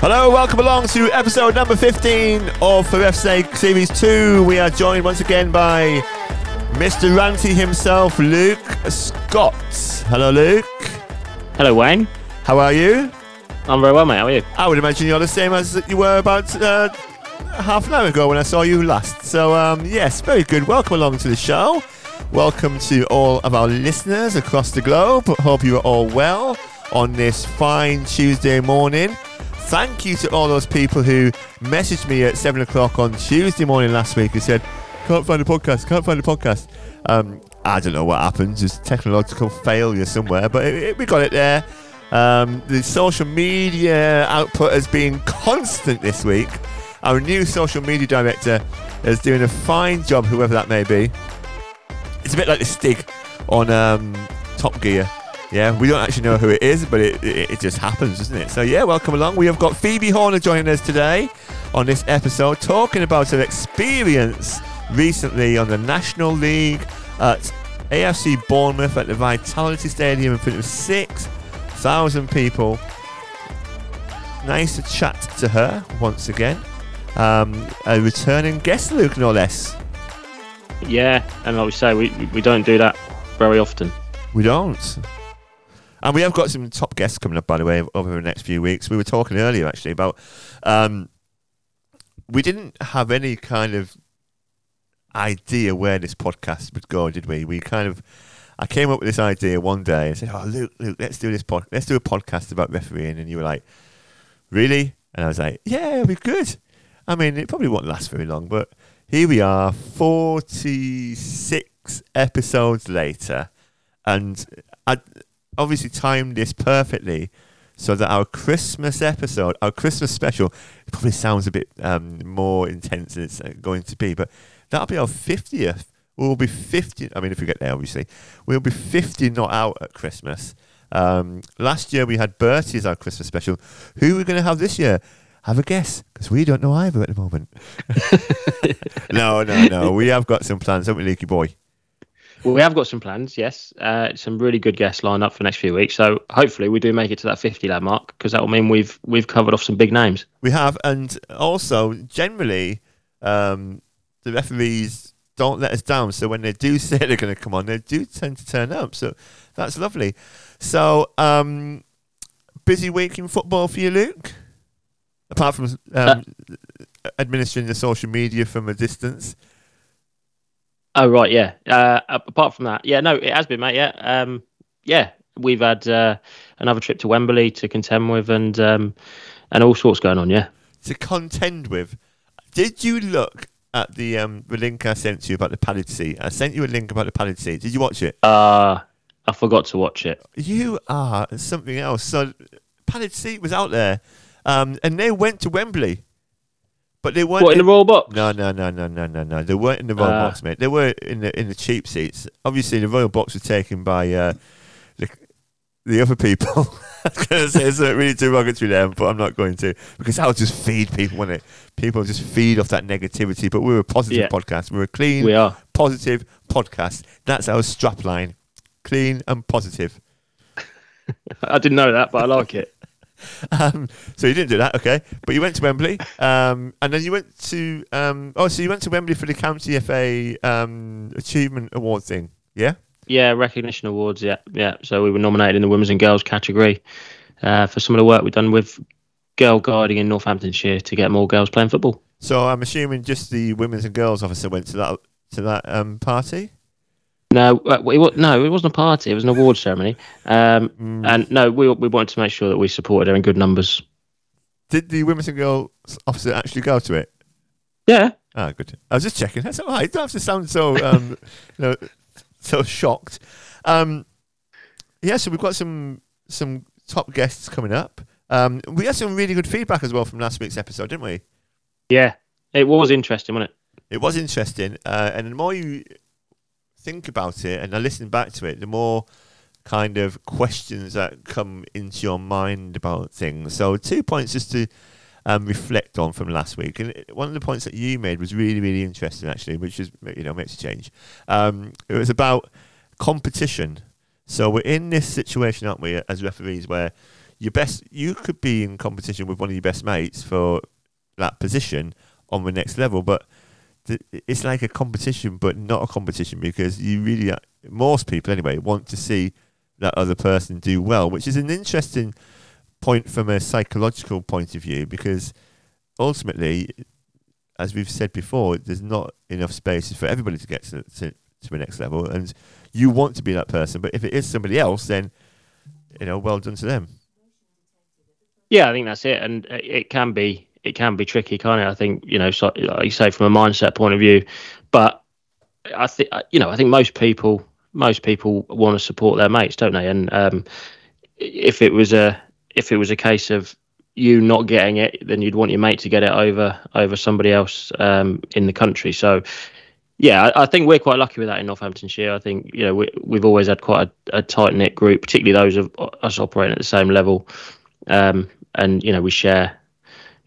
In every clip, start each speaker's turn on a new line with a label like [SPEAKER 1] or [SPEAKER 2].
[SPEAKER 1] Hello, welcome along to episode number 15 of For Ref's Sake Series 2. We are joined once again by Mr. Ranty himself, Luke Scott. Hello, Luke.
[SPEAKER 2] Hello, Wayne.
[SPEAKER 1] How are you?
[SPEAKER 2] I'm very well, mate. How are you?
[SPEAKER 1] I would imagine you're the same as you were about uh, half an hour ago when I saw you last. So, um, yes, very good. Welcome along to the show. Welcome to all of our listeners across the globe. Hope you are all well on this fine Tuesday morning. Thank you to all those people who messaged me at 7 o'clock on Tuesday morning last week who said, Can't find a podcast, can't find a podcast. Um, I don't know what happens. just technological failure somewhere, but it, it, we got it there. Um, the social media output has been constant this week. Our new social media director is doing a fine job, whoever that may be. It's a bit like the Stig on um, Top Gear. Yeah, we don't actually know who it is, but it, it, it, just happens, doesn't it? So, yeah, welcome along. We have got Phoebe Horner joining us today on this episode, talking about her experience recently on the National League at AFC Bournemouth at the Vitality Stadium in front of 6,000 people. Nice to chat to her once again. Um, a returning guest, Luke, no less.
[SPEAKER 2] Yeah, and like we say, we, we don't do that very often.
[SPEAKER 1] We don't. And we have got some top guests coming up, by the way, over the next few weeks. We were talking earlier, actually, about um, we didn't have any kind of idea where this podcast would go, did we? We kind of, I came up with this idea one day and said, "Oh, Luke, Luke, let's do this pod, let's do a podcast about refereeing." And you were like, "Really?" And I was like, "Yeah, it'll be good." I mean, it probably won't last very long, but here we are, forty-six episodes later, and I obviously timed this perfectly so that our Christmas episode, our Christmas special, probably sounds a bit um, more intense than it's uh, going to be, but that'll be our 50th. We'll be 50, I mean, if we get there, obviously, we'll be 50 not out at Christmas. Um, last year we had Bertie as our Christmas special. Who are we going to have this year? Have a guess, because we don't know either at the moment. no, no, no. We have got some plans, haven't we, Leaky Boy?
[SPEAKER 2] Well, we have got some plans, yes. Uh, some really good guests lined up for the next few weeks. So hopefully we do make it to that 50 landmark because that will mean we've we've covered off some big names.
[SPEAKER 1] We have, and also generally, um, the referees don't let us down. So when they do say they're going to come on, they do tend to turn up. So that's lovely. So um, busy week in football for you, Luke. Apart from um, uh, administering the social media from a distance.
[SPEAKER 2] Oh right, yeah. Uh, apart from that, yeah, no, it has been, mate. Yeah, um, yeah, we've had uh, another trip to Wembley to contend with, and um, and all sorts going on. Yeah,
[SPEAKER 1] to contend with. Did you look at the um, the link I sent you about the padded seat? I sent you a link about the padded seat. Did you watch it?
[SPEAKER 2] Uh I forgot to watch it.
[SPEAKER 1] You are something else. So padded seat was out there, um, and they went to Wembley. But they weren't
[SPEAKER 2] what, in, the royal box.
[SPEAKER 1] No, no, no, no, no, no, no. They weren't in the royal uh, box, mate. They were in the in the cheap seats. Obviously, the royal box was taken by uh, the, the other people. I was going to say something really derogatory there, but I'm not going to because I'll just feed people when it people just feed off that negativity. But we're a positive yeah. podcast. We're a clean,
[SPEAKER 2] we are
[SPEAKER 1] positive podcast. That's our strap line: clean and positive.
[SPEAKER 2] I didn't know that, but I like it.
[SPEAKER 1] Um, so you didn't do that, okay? But you went to Wembley, um, and then you went to um, oh, so you went to Wembley for the County FA um, Achievement Award thing, yeah?
[SPEAKER 2] Yeah, recognition awards. Yeah, yeah. So we were nominated in the women's and girls category uh, for some of the work we've done with girl guiding in Northamptonshire to get more girls playing football.
[SPEAKER 1] So I'm assuming just the women's and girls officer went to that to that um, party.
[SPEAKER 2] No, uh, it no, it wasn't a party. It was an award ceremony. Um, mm. And no, we we wanted to make sure that we supported her in good numbers.
[SPEAKER 1] Did the women's and girls officer actually go to it?
[SPEAKER 2] Yeah.
[SPEAKER 1] Ah, good. I was just checking. That's all right. You don't have to sound so um, you know, so shocked. Um, yeah, so we've got some some top guests coming up. Um, we had some really good feedback as well from last week's episode, didn't we?
[SPEAKER 2] Yeah, it was interesting, wasn't it?
[SPEAKER 1] It was interesting, uh, and the more you think about it and I listen back to it, the more kind of questions that come into your mind about things. So, two points just to um, reflect on from last week. And one of the points that you made was really, really interesting, actually, which is, you know, makes a change. Um, it was about competition. So, we're in this situation, aren't we, as referees, where your best. You could be in competition with one of your best mates for that position on the next level, but it's like a competition, but not a competition because you really, most people anyway, want to see that other person do well, which is an interesting point from a psychological point of view because ultimately, as we've said before, there's not enough spaces for everybody to get to, to, to the next level, and you want to be that person. But if it is somebody else, then you know, well done to them.
[SPEAKER 2] Yeah, I think that's it, and it can be it can be tricky, can't it? I think you know, so, like you say, from a mindset point of view, but I think you know, I think most people most people want to support their mates, don't they? And um, if it was a if it was a case of you not getting it, then you'd want your mate to get it over over somebody else um, in the country. So, yeah, I, I, think we're quite lucky with that in Northamptonshire. I think you know we, we've always had quite a, a tight knit group, particularly those of us operating at the same level, um, and you know we share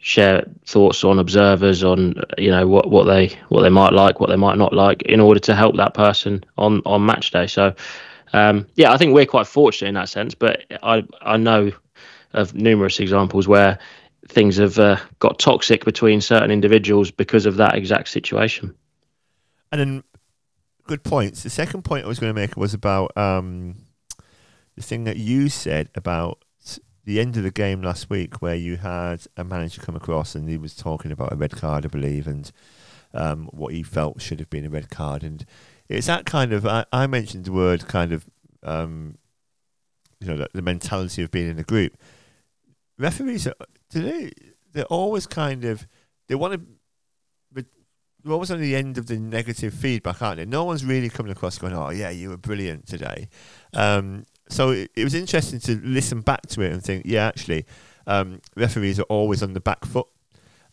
[SPEAKER 2] share thoughts on observers on you know what what they what they might like what they might not like in order to help that person on on match day. So um, yeah i think we're quite fortunate in that sense but i i know of numerous examples where things have uh, got toxic between certain individuals because of that exact situation.
[SPEAKER 1] And then good points. The second point i was going to make was about um, the thing that you said about the end of the game last week where you had a manager come across and he was talking about a red card, I believe, and um, what he felt should have been a red card. And it's that kind of, I, I mentioned the word kind of, um, you know, the, the, mentality of being in a group. Referees, are, they, they're always kind of, they want to, they're always on the end of the negative feedback, aren't they? No one's really coming across going, oh, yeah, you were brilliant today. Um, so it, it, was interesting to listen back to it and think, yeah, actually, um, referees are always on the back foot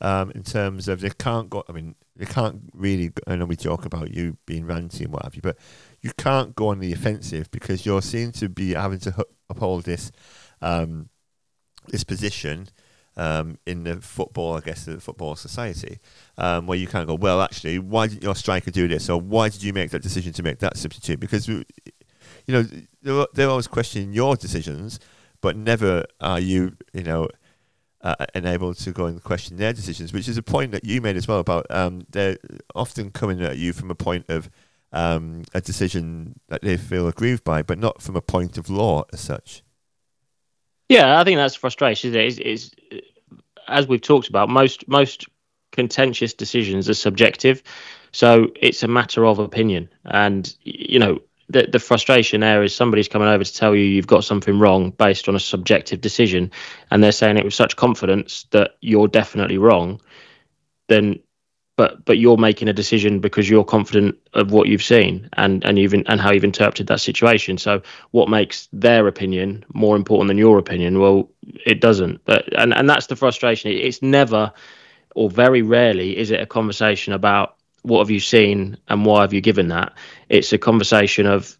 [SPEAKER 1] um, in terms of they can't go. I mean, they can't really. I know we joke about you being ranty and what have you, but you can't go on the offensive because you're seen to be having to uphold this um, this position. Um, in the football, I guess, the football society, um, where you can't go, well, actually, why didn't your striker do this? Or why did you make that decision to make that substitute? Because you know, they're, they're always questioning your decisions, but never are you, you know, uh, enabled to go and question their decisions, which is a point that you made as well about um, they're often coming at you from a point of um, a decision that they feel aggrieved by, but not from a point of law as such.
[SPEAKER 2] Yeah, I think that's frustration. Is is as we've talked about most most contentious decisions are subjective, so it's a matter of opinion, and you know the, the frustration there is somebody's coming over to tell you you've got something wrong based on a subjective decision and they're saying it with such confidence that you're definitely wrong then but but you're making a decision because you're confident of what you've seen and and you've and how you've interpreted that situation. So what makes their opinion more important than your opinion? Well it doesn't. But and and that's the frustration. It's never or very rarely is it a conversation about what have you seen and why have you given that? It's a conversation of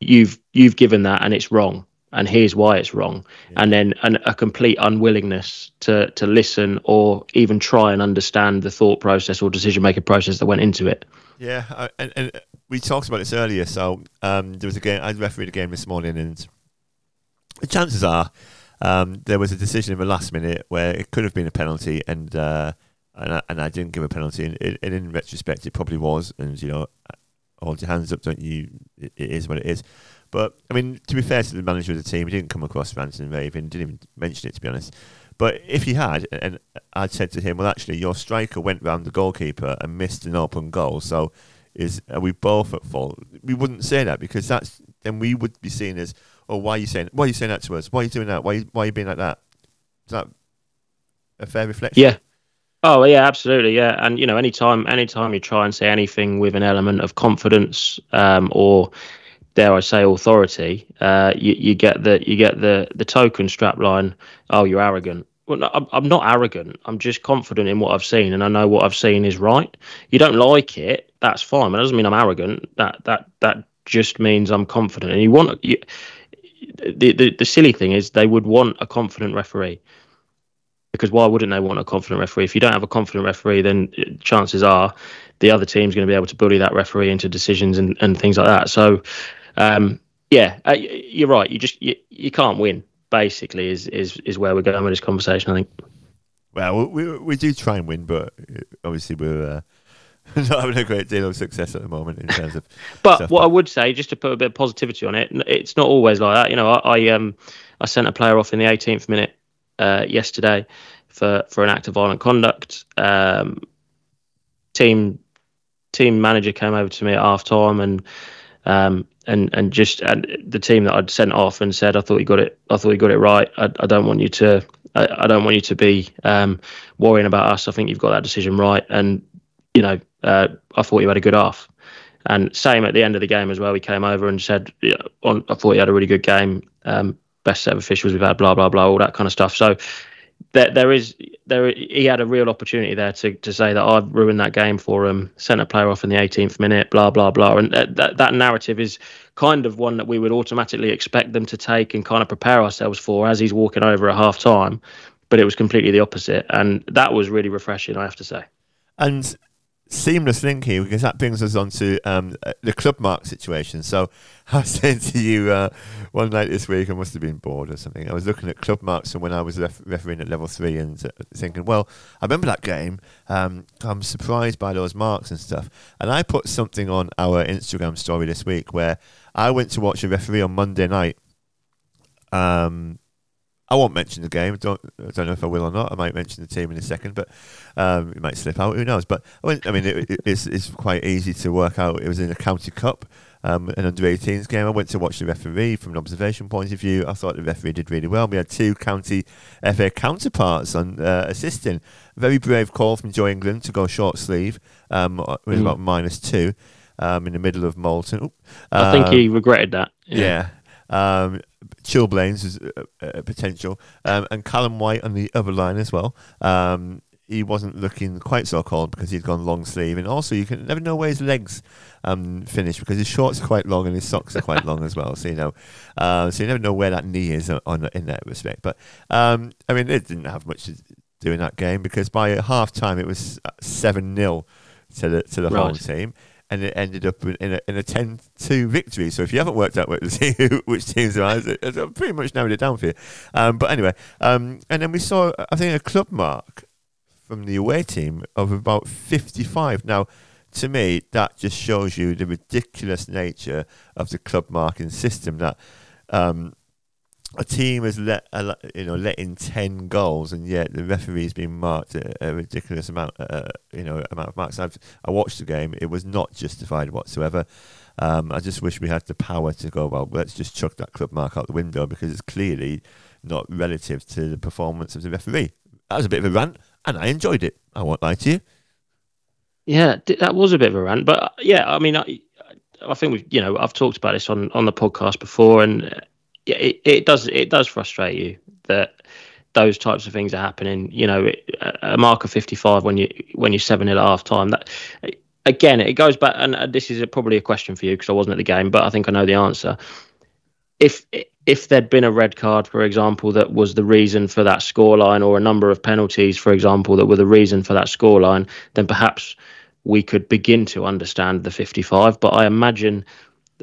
[SPEAKER 2] you've you've given that and it's wrong and here's why it's wrong. Yeah. and then an, a complete unwillingness to to listen or even try and understand the thought process or decision making process that went into it.
[SPEAKER 1] Yeah and, and we talked about this earlier. So um, there was a game i refereed a game this morning and the chances are um, there was a decision in the last minute where it could have been a penalty and uh, and I, and I didn't give a penalty. And, and, in retrospect, it probably was. And you know, hold your hands up, don't you? It, it is what it is. But I mean, to be fair to the manager of the team, he didn't come across ranting and raving. Didn't even mention it, to be honest. But if he had, and I'd said to him, well, actually, your striker went round the goalkeeper and missed an open goal. So is are we both at fault? We wouldn't say that because that's then we would be seen as, oh, why are you saying why are you saying that to us? Why are you doing that? Why why are you being like that? Is that a fair reflection?
[SPEAKER 2] Yeah, Oh yeah, absolutely, yeah. And you know, anytime anytime you try and say anything with an element of confidence um, or dare I say authority, uh, you, you get the you get the the token strap line. Oh, you're arrogant. Well, no, I'm, not arrogant. I'm just confident in what I've seen, and I know what I've seen is right. You don't like it, that's fine. But that doesn't mean I'm arrogant. That that that just means I'm confident. And you want you, the, the the silly thing is they would want a confident referee because why wouldn't they want a confident referee? If you don't have a confident referee, then chances are the other team's going to be able to bully that referee into decisions and, and things like that. So, um, yeah, uh, you're right. You just you, you can't win. basically is is is where we're going with this conversation. I think.
[SPEAKER 1] Well, we we do try and win, but obviously we're. Uh, not having a great deal of success at the moment in terms of.
[SPEAKER 2] but stuff. what I would say, just to put a bit of positivity on it, it's not always like that. You know, I, I um I sent a player off in the 18th minute uh, yesterday for for an act of violent conduct. Um, team team manager came over to me at half time and um, and and just and the team that I'd sent off and said I thought you got it I thought you got it right. I, I don't want you to I, I don't want you to be um, worrying about us. I think you've got that decision right. And you know uh, I thought you had a good half. And same at the end of the game as well. We came over and said yeah, I thought you had a really good game. Um, best set of officials we've had blah blah blah all that kind of stuff. So there, there is there he had a real opportunity there to, to say that I've ruined that game for him, sent a player off in the 18th minute, blah blah blah, and that that narrative is kind of one that we would automatically expect them to take and kind of prepare ourselves for as he's walking over at half time, but it was completely the opposite, and that was really refreshing, I have to say.
[SPEAKER 1] And seamless link here because that brings us on to um, the club mark situation. So I was saying to you uh, one night this week, I must have been bored or something. I was looking at club marks and when I was ref- refereeing at level three and uh, thinking, well, I remember that game. Um, I'm surprised by those marks and stuff. And I put something on our Instagram story this week where I went to watch a referee on Monday night. Um, I won't mention the game. Don't I don't know if I will or not. I might mention the team in a second, but um, it might slip out. Who knows? But I, went, I mean, it, it, it's it's quite easy to work out. It was in a county cup, um, an under 18s game. I went to watch the referee from an observation point of view. I thought the referee did really well. We had two county FA counterparts on uh, assisting. Very brave call from Joe England to go short sleeve um, with mm. about minus two. Um, in the middle of Moulton.
[SPEAKER 2] I think he um, regretted that.
[SPEAKER 1] Yeah. yeah. Um, Chilblains is a, a potential, um, and Callum White on the other line as well. Um, he wasn't looking quite so cold because he'd gone long sleeve, and also you can never know where his legs um, finish because his shorts are quite long and his socks are quite long as well. So you know, uh, so you never know where that knee is on, on in that respect. But um, I mean, it didn't have much to do in that game because by half time it was seven 0 to the to the right. home team and it ended up in a, in a 10-2 victory. So if you haven't worked out which, which teams are, I've pretty much narrowed it down for you. Um, but anyway, um, and then we saw, I think, a club mark from the away team of about 55. Now, to me, that just shows you the ridiculous nature of the club marking system that um, a team has let you know let in ten goals, and yet the referee's been marked a, a ridiculous amount, uh, you know, amount of marks. I've I watched the game; it was not justified whatsoever. Um, I just wish we had the power to go. Well, let's just chuck that club mark out the window because it's clearly not relative to the performance of the referee. That was a bit of a rant, and I enjoyed it. I won't lie to you.
[SPEAKER 2] Yeah, that was a bit of a rant, but uh, yeah, I mean, I, I think we've you know, I've talked about this on on the podcast before, and uh, yeah, it, it does it does frustrate you that those types of things are happening. You know, a mark of 55 when you when you're seven at half time. That again, it goes back, and this is a, probably a question for you because I wasn't at the game, but I think I know the answer. If if there'd been a red card, for example, that was the reason for that scoreline, or a number of penalties, for example, that were the reason for that scoreline, then perhaps we could begin to understand the 55. But I imagine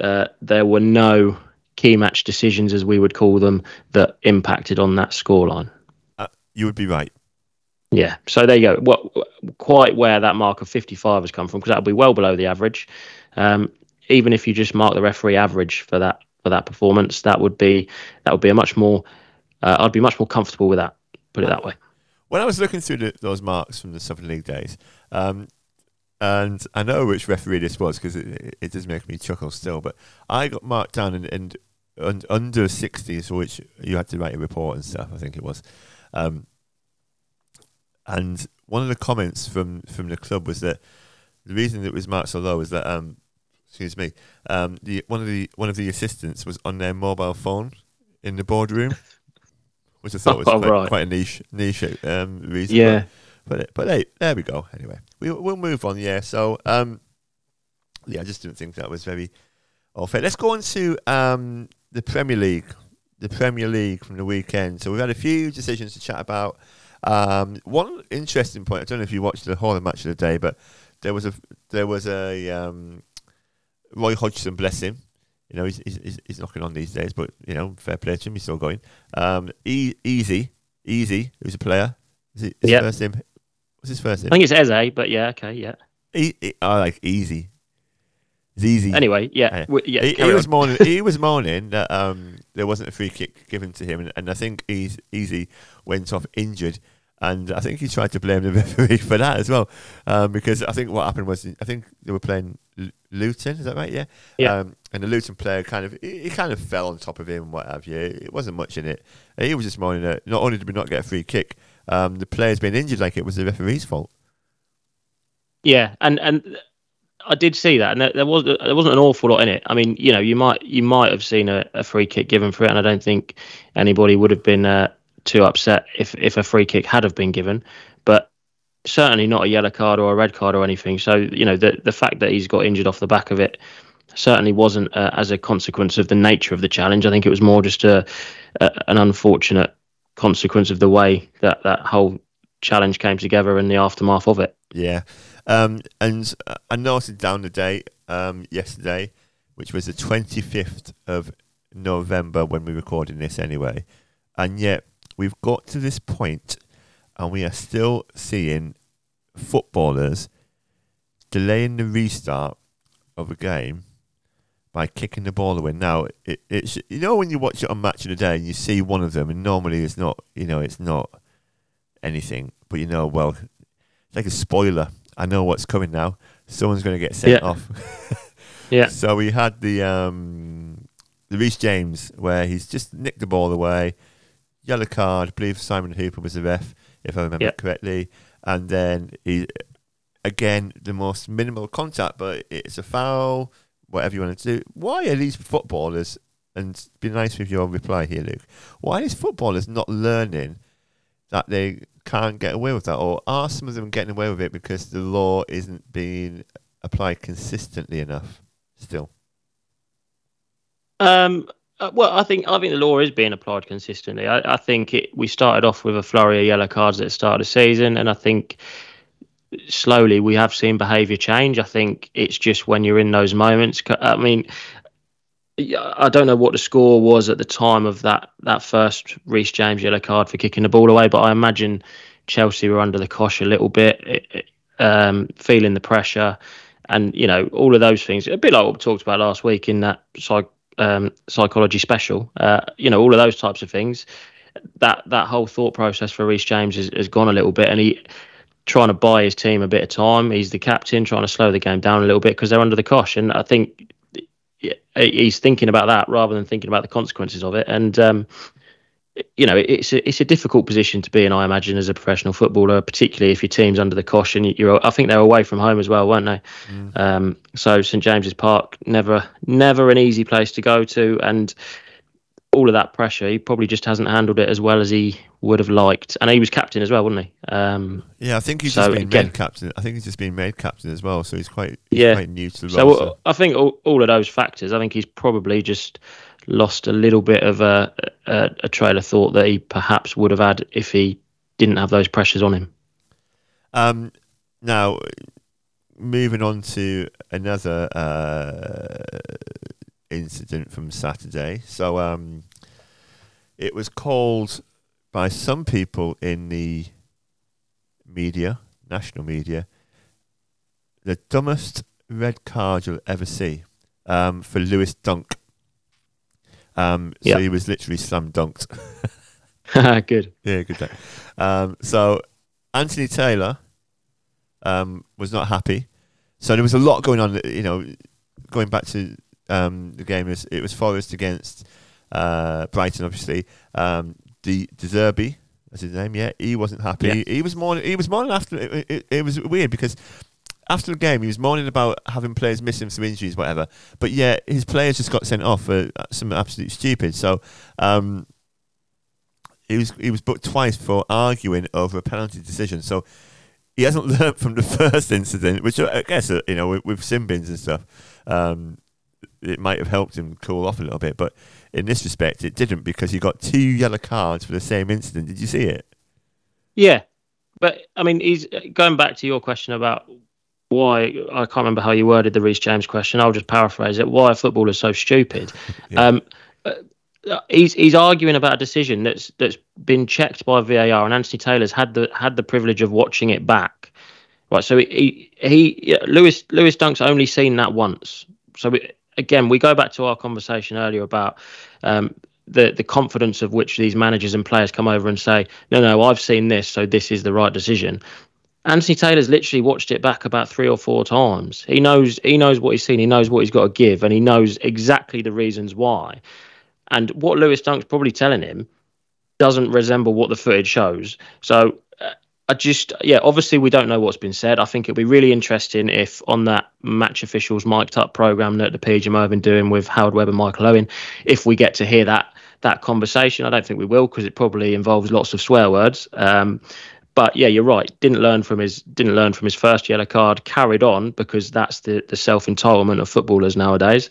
[SPEAKER 2] uh, there were no key match decisions, as we would call them, that impacted on that scoreline.
[SPEAKER 1] Uh, you would be right.
[SPEAKER 2] Yeah, so there you go. What quite where that mark of 55 has come from, because that would be well below the average. Um, even if you just mark the referee average for that for that performance, that would be that would be a much more. Uh, I'd be much more comfortable with that. Put it that way.
[SPEAKER 1] When I was looking through the, those marks from the Southern League days, um, and I know which referee this was because it, it, does make me chuckle still. But I got marked down, and, and un, under 60s, which you had to write a report and stuff, I think it was. Um, and one of the comments from, from the club was that the reason it was marked so low was that, um, excuse me, um, the one of the one of the assistants was on their mobile phone in the boardroom, which I thought was oh, quite, right. quite, a niche niche um, reason.
[SPEAKER 2] Yeah.
[SPEAKER 1] But, but, hey, there we go. Anyway, we, we'll move on. Yeah. So um, yeah, I just didn't think that was very all fair. Let's go on to um, the Premier League, the Premier League from the weekend. So we've had a few decisions to chat about. Um, one interesting point. I don't know if you watched the whole match of the day, but there was a there was a um, Roy Hodgson, bless him. you know, he's, he's, he's knocking on these days, but, you know, fair play to him, he's still going. Um, e- easy, easy, who's a player. Is it his
[SPEAKER 2] Yep.
[SPEAKER 1] first name? What's his first
[SPEAKER 2] I think it's Eze, but yeah, okay, yeah.
[SPEAKER 1] E- e- I like easy. It's easy.
[SPEAKER 2] Anyway, yeah,
[SPEAKER 1] Yeah.
[SPEAKER 2] yeah.
[SPEAKER 1] he, he was mourning. he was mourning that um, there wasn't a free kick given to him, and, and I think he's easy went off injured, and I think he tried to blame the referee for that as well, um, because I think what happened was I think they were playing L- Luton, is that right? Yeah.
[SPEAKER 2] Yeah.
[SPEAKER 1] Um, and the Luton player kind of he, he kind of fell on top of him, and what have you. It wasn't much in it. He was just moaning that not only did we not get a free kick, um, the player's been injured like it was the referee's fault.
[SPEAKER 2] Yeah, and and I did see that, and there, there was there wasn't an awful lot in it. I mean, you know, you might you might have seen a, a free kick given for it, and I don't think anybody would have been uh, too upset if if a free kick had have been given, but certainly not a yellow card or a red card or anything. So you know, the the fact that he's got injured off the back of it certainly wasn't uh, as a consequence of the nature of the challenge. I think it was more just a, a an unfortunate consequence of the way that that whole challenge came together and the aftermath of it.
[SPEAKER 1] Yeah. Um, and I noted down the date um, yesterday, which was the 25th of November when we recorded this anyway. And yet we've got to this point and we are still seeing footballers delaying the restart of a game by kicking the ball away. Now, it, it's you know when you watch it on Match of the Day and you see one of them, and normally it's not you know it's not anything, but you know well it's like a spoiler. I know what's coming now. Someone's going to get sent
[SPEAKER 2] Yeah.
[SPEAKER 1] off.
[SPEAKER 2] Yeah.
[SPEAKER 1] So we had the um, the Reece James where he's just nicked the ball away, yellow card. I believe Simon Hooper was the ref, if I remember
[SPEAKER 2] Yeah.
[SPEAKER 1] correctly. And then he again the most minimal contact, but it's a foul. Whatever you want to do. Why are these footballers? And be nice with your reply here, Luke. Why are these footballers not learning that they can't get away with that, or are some of them getting away with it because the law isn't being applied consistently enough? Still,
[SPEAKER 2] Um, uh, well, I think I think the law is being applied consistently. I, I think it, we started off with a flurry of yellow cards at the start of the season, and I think slowly we have seen behaviour change. I think it's just when you're in those moments. I mean, I don't know what the score was at the time of that that first Reece James yellow card for kicking the ball away, but I imagine Chelsea were under the cosh a little bit, it- it, um, feeling the pressure, and you know all of those things. A bit like what we talked about last week in that psych, um, psychology special. Uh, you know all of those types of things. That that whole thought process for Reece James has, has gone a little bit, and he trying to buy his team a bit of time. He's the captain, trying to slow the game down a little bit because they're under the cosh, and I think he's thinking about that rather than thinking about the consequences of it. And um, you know, it's a, it's a difficult position to be in, I imagine, as a professional footballer, particularly if your team's under the cosh and you're. I think they're away from home as well, weren't they? Um, so St James's Park never never an easy place to go to, and all of that pressure, he probably just hasn't handled it as well as he would have liked. And he was captain as well, wasn't he? Um,
[SPEAKER 1] yeah, I think he's
[SPEAKER 2] So,
[SPEAKER 1] just been
[SPEAKER 2] again-
[SPEAKER 1] made captain. I think he's just been made captain as well, so he's quite he's
[SPEAKER 2] Yeah.
[SPEAKER 1] quite new to the role.
[SPEAKER 2] So uh, I think all, all of those factors. I think he's probably just lost a little bit of a, a a trail of thought that he perhaps would have had if he didn't have those pressures on him.
[SPEAKER 1] Um, now, moving on to another uh, incident from Saturday. So, um, it was called by some people in the media, national media, the dumbest red card you'll ever see um, for Lewis Dunk. Um, so
[SPEAKER 2] Yeah.
[SPEAKER 1] he was literally slam dunked.
[SPEAKER 2] Good.
[SPEAKER 1] Yeah, good day. Um, so Anthony Taylor um, was not happy. So there was a lot going on. You know, going back to um, the game, it was, it was Forest against uh, Brighton, obviously. Um, the De Zerbi, that's his name. Yeah, he wasn't happy.
[SPEAKER 2] Yeah.
[SPEAKER 1] He, he was mourning. He was mourning after. It, it, it was weird because. After the game, he was moaning about having players missing through injuries, whatever. But yeah, his players just got sent off for some absolutely stupid. So um, he was he was booked twice for arguing over a penalty decision. So he hasn't learnt from the first incident, which I guess uh, you know with, with and stuff, um, it might have helped him cool off a little bit. But in this respect, it didn't because he got two yellow cards for the same incident. Did you see it?
[SPEAKER 2] Yeah, but I mean, he's going back to your question about why I can't remember how you worded the Reece James question. I'll just paraphrase it. Why are footballers so stupid? yeah. um, uh, he's he's arguing about a decision that's that's been checked by VAR, and Anthony Taylor's had the had the privilege of watching it back. Right, so he he, he Lewis Lewis Dunk's only seen that once. So we, again, we go back to our conversation earlier about um, the the confidence of which these managers and players come over and say, no, no, I've seen this, so this is the right decision. Anthony Taylor's literally watched it back about three or four times. He knows he knows what he's seen. He knows what he's got to give, and he knows exactly the reasons why. And what Lewis Dunk's probably telling him doesn't resemble what the footage shows. So uh, I just, yeah, obviously we don't know what's been said. I think it'll be really interesting if on that match officials mic'd up program that the PGMO have been doing with Howard Webb and Michael Owen, if we get to hear that that conversation. I don't think we will because it probably involves lots of swear words. Um, but yeah, you're right. Didn't learn from his didn't learn from his first yellow card. Carried on because that's the the self entitlement of footballers nowadays,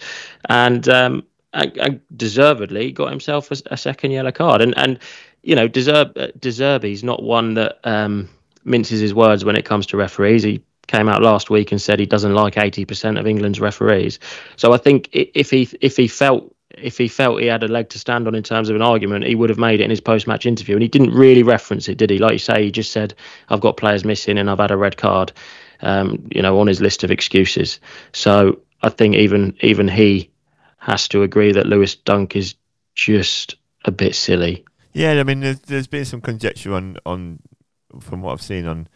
[SPEAKER 2] and, um, and, and deservedly got himself a, a, second yellow card. And and you know, deserve uh, De not one that um, minces his words when it comes to referees. He came out last week and said he doesn't like 80% of England's referees. So I think if he if he felt if he felt he had a leg to stand on in terms of an argument, he would have made it in his post-match interview. And he didn't really reference it, did he? Like you say, he just said, "I've got players missing and I've had a red card," um, you know, on his list of excuses. So I think even even he has to agree that Lewis Dunk is just a bit silly.
[SPEAKER 1] Yeah, I mean, there's, there's been some conjecture on on from what I've seen on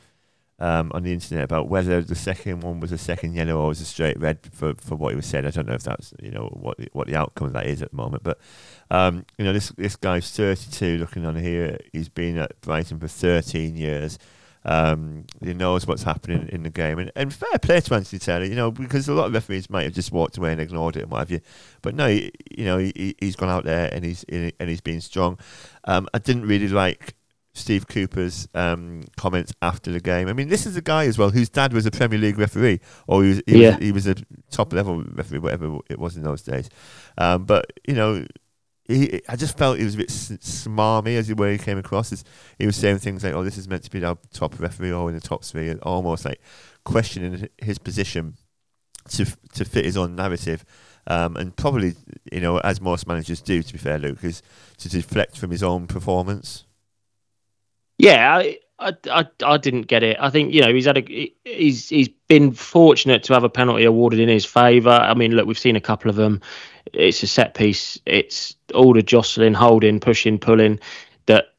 [SPEAKER 1] um, on the internet about whether the second one was a second yellow or was a straight red for, for what he was said. I don't know if that's you know what the, what the outcome of that is at the moment, but um, you know this this guy's 32. Looking on here, he's been at Brighton for 13 years. Um, he knows what's happening in the game, and, and fair play to Anthony Taylor, you know, because a lot of referees might have just walked away and ignored it and what have you. But no, he, you know, he, has gone out there and he's and he's been strong. Um, I didn't really like Steve Cooper's um, comments after the game. I mean, this is a guy as well whose dad was a Premier League referee, or he was he, yeah. was, he was, a top level referee, whatever it was in those days. Um, but you know, he, I just felt he was a bit smarmy as the way he came across. he was saying things like, "Oh, this is meant to be our top referee, or in the top three, almost like questioning his position to to fit his own narrative. Um, and probably, you know, as most managers do, to be fair, Luke, is to deflect from his own performance.
[SPEAKER 2] Yeah, I, I, I, didn't get it. I think you know he's had a he's he's been fortunate to have a penalty awarded in his favour. I mean, look, we've seen a couple of them. It's a set piece. It's all the jostling, holding, pushing, pulling. That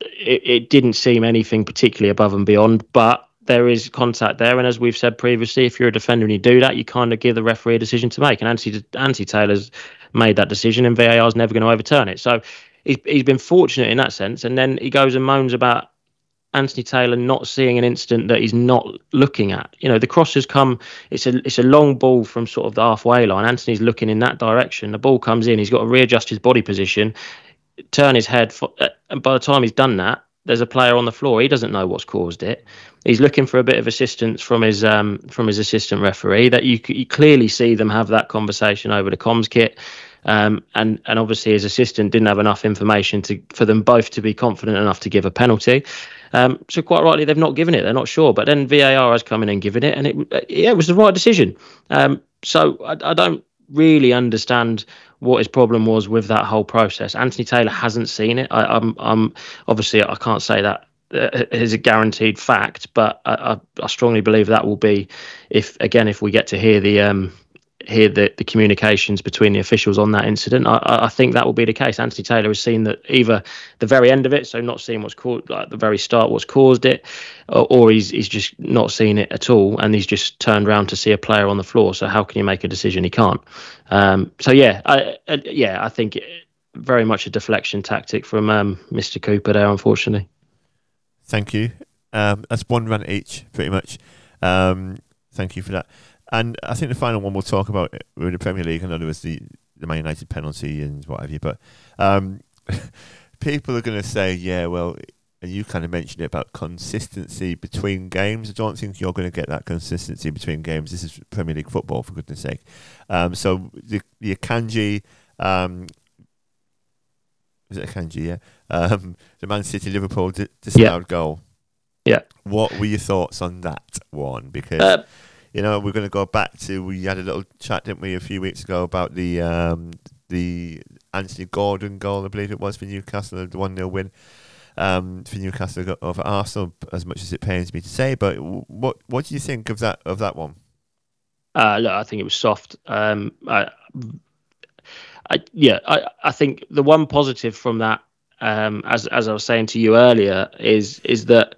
[SPEAKER 2] it, it didn't seem anything particularly above and beyond, but there is contact there. And as we've said previously, if you're a defender and you do that, you kind of give the referee a decision to make. And Anthony, Anthony Taylor's made that decision, and VAR is never going to overturn it. So he's, he's been fortunate in that sense. And then he goes and moans about Anthony Taylor not seeing an incident that he's not looking at. You know, the cross has come. It's a it's a long ball from sort of the halfway line. Anthony's looking in that direction. The ball comes in. He's got to readjust his body position, turn his head, for, uh, and by the time he's done that, there's a player on the floor. He doesn't know what's caused it. He's looking for a bit of assistance from his um, from his assistant referee. That you, you clearly see them have that conversation over the comms kit. Um, and and obviously his assistant didn't have enough information to for them both to be confident enough to give a penalty. Um, so quite rightly they've not given it. They're not sure, but then VAR has come in and given it, and it yeah it was the right decision. Um, so I, I don't really understand what his problem was with that whole process. Anthony Taylor hasn't seen it. I, am I'm, I'm obviously I can't say that uh, is a guaranteed fact, but I, I, I, strongly believe that will be if again if we get to hear the um, hear the, the communications between the officials on that incident. I, I think that will be the case. Anthony Taylor has seen that either the very end of it, so not seeing what's caused, like the very start, what's caused it, or, or, he's he's just not seen it at all, and he's just turned around to see a player on the floor. So how can you make a decision? He can't. Um, so yeah, I, I, yeah, I think very much a deflection tactic from um, Mr. Cooper there, unfortunately.
[SPEAKER 1] Thank you. Um, that's one run each, pretty much. Um, thank you for that. And I think the final one we'll talk about with the Premier League. I know there was the, the Man United penalty and what have you, but um, people are going to say, yeah, well, and you kind of mentioned it about consistency between games. I don't think you're going to get that consistency between games. This is Premier League football, for goodness sake. Um, so the, the Akanji, um, is it Akanji, yeah? Um, the Man City Liverpool disallowed yeah. goal.
[SPEAKER 2] Yeah.
[SPEAKER 1] What were your thoughts on that one? Because. Uh, you know, we're going to go back to we had a little chat, didn't we, a few weeks ago about the um, the Anthony Gordon goal, I believe it was for Newcastle, the one 0 win. Um, for Newcastle over Arsenal, as much as it pains me to say, but what what do you think of that of that one?
[SPEAKER 2] Uh, look, I think it was soft. Um, I, I, yeah, I, I think the one positive from that, um, as as I was saying to you earlier, is is that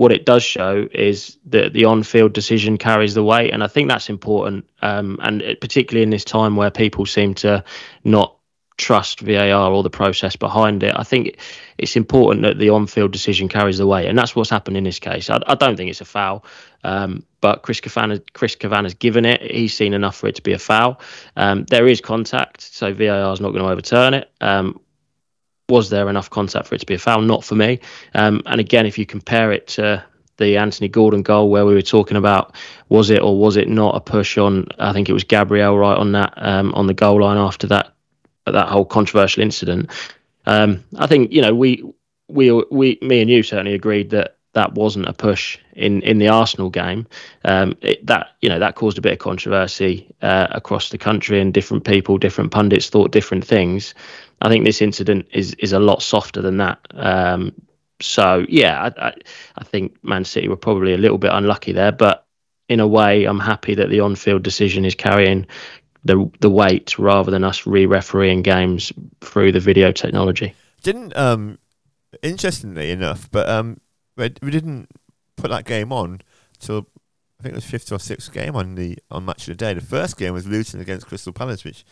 [SPEAKER 2] what it does show is that the on-field decision carries the weight, and I think that's important. Um, and it, particularly in this time where people seem to not trust VAR or the process behind it. I think it's important that the on-field decision carries the weight, and that's what's happened in this case. I, I don't think it's a foul, um, but Chris Kavanagh, Chris has given it. He's seen enough for it to be a foul. Um, there is contact, so VAR is not going to overturn it. Was there enough contact for it to be a foul? Not for me. Um, and again, if you compare it to the Anthony Gordon goal where we were talking about was it or was it not a push on I think it was Gabriel right on that um, on the goal line after that that whole controversial incident. Um, I think you know we we we me and you certainly agreed that that wasn't a push in in the Arsenal game. Um, it, that you know that caused a bit of controversy uh, across the country, and different people, different pundits thought different things. I think this incident is is a lot softer than that. Um, so yeah, I, I, I think Man City were probably a little bit unlucky there, but in a way, I'm happy that the on-field decision is carrying the the weight rather than us re-refereeing games through the video technology.
[SPEAKER 1] Didn't um, interestingly enough, but um, we didn't put that game on till I think it was fifth or sixth game on the on match of the day. The first game was Luton against Crystal Palace, which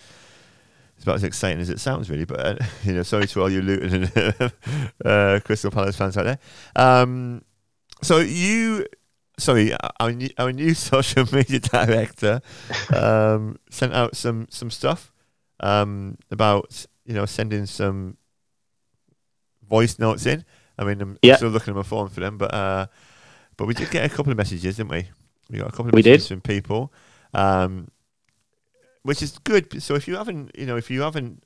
[SPEAKER 1] is about as exciting as it sounds, really. But uh, you know, sorry to all you Luton and uh, Crystal Palace fans out there. Um, so you sorry, our new, our new social media director um, sent out some some stuff um, about you know sending some voice notes in. I mean, I'm yep. still looking at my phone for them, but uh, but we did get a couple of messages, didn't we? We got a couple of
[SPEAKER 2] we
[SPEAKER 1] messages
[SPEAKER 2] did.
[SPEAKER 1] from people, um, which is good. So if you haven't, you know, if you haven't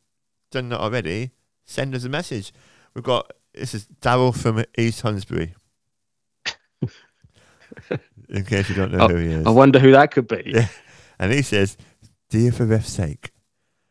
[SPEAKER 1] done that already, send us a message. We've got this is Daryl from East Hunsbury. in case you don't know oh, who he is.
[SPEAKER 2] I wonder who that could be.
[SPEAKER 1] Yeah. And he says, Dear for ref's sake.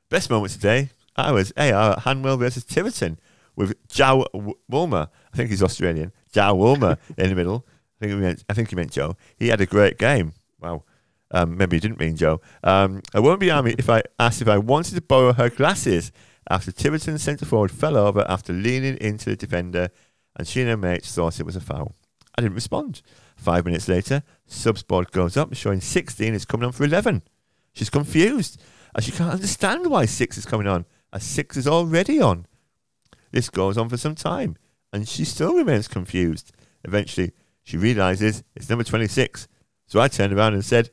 [SPEAKER 1] Best moment today, I was AR Hanwell versus Tiverton with Joe Woolmer. I think he's Australian. Joe Woolmer in the middle. I think, he meant, I think he meant Joe. He had a great game. Wow. Um, maybe he didn't mean Joe. Um, I won't be army if I asked if I wanted to borrow her glasses after Tiverton's centre forward fell over after leaning into the defender and she and her mates thought it was a foul. I didn't respond. Five minutes later, subs board goes up, showing 16 is coming on for 11. She's confused, as she can't understand why 6 is coming on, as 6 is already on. This goes on for some time, and she still remains confused. Eventually, she realizes it's number 26. So I turned around and said,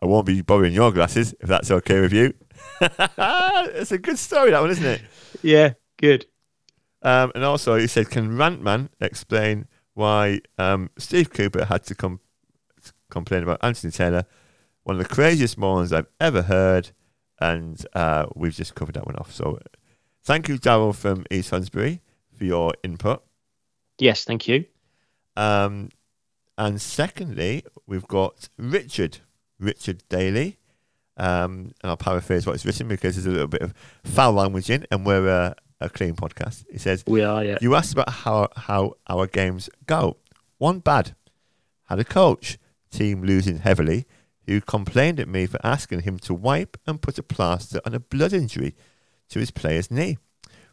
[SPEAKER 1] I won't be borrowing your glasses if that's okay with you. it's a good story, that one, isn't it?
[SPEAKER 2] Yeah, good.
[SPEAKER 1] Um, and also, he said, Can Rantman explain why um, Steve Cooper had to com- complain about Anthony Taylor, one of the craziest morons I've ever heard, and uh, we've just covered that one off. So, thank you, Daryl from East Hunsbury, for your input.
[SPEAKER 2] Yes, thank you.
[SPEAKER 1] Um, and secondly, we've got Richard, Richard Daly. Um, and I'll paraphrase what what's written because there's a little bit of foul language in, and we're uh, a clean podcast. He says,
[SPEAKER 2] We are, yeah.
[SPEAKER 1] You asked about how, how our games go. One bad. Had a coach, team losing heavily, who complained at me for asking him to wipe and put a plaster on a blood injury to his player's knee.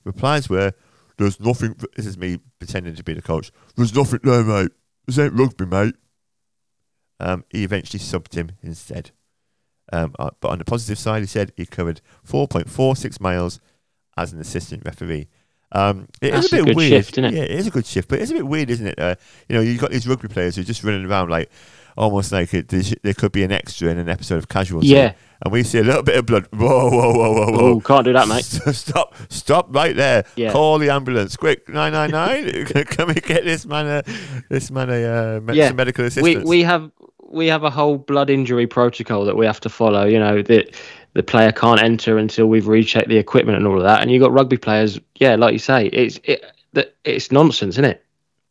[SPEAKER 1] Replies were, There's nothing. This is me pretending to be the coach. There's nothing there, mate. This ain't rugby, mate. Um, he eventually subbed him instead. Um, uh, but on the positive side, he said he covered 4.46 miles as an assistant referee. Um, it
[SPEAKER 2] That's
[SPEAKER 1] is a bit
[SPEAKER 2] a
[SPEAKER 1] weird.
[SPEAKER 2] Shift, isn't it?
[SPEAKER 1] Yeah, it is a good shift, but it's a bit weird, isn't it? Uh, you know, you've got these rugby players who are just running around like almost like it, there could be an extra in an episode of Casualty.
[SPEAKER 2] Yeah.
[SPEAKER 1] And we see a little bit of blood. Whoa, whoa, whoa, whoa, whoa.
[SPEAKER 2] Ooh, can't do that, mate.
[SPEAKER 1] Stop, stop right there.
[SPEAKER 2] Yeah.
[SPEAKER 1] Call the ambulance. Quick, 999. Can we get this man a, this man a uh,
[SPEAKER 2] Yeah.
[SPEAKER 1] some medical assistance?
[SPEAKER 2] We we have we have a whole blood injury protocol that we have to follow. You know that the player can't enter until we've rechecked the equipment and all of that. And you have got rugby players, yeah, like you say, it's it that it's nonsense, isn't it?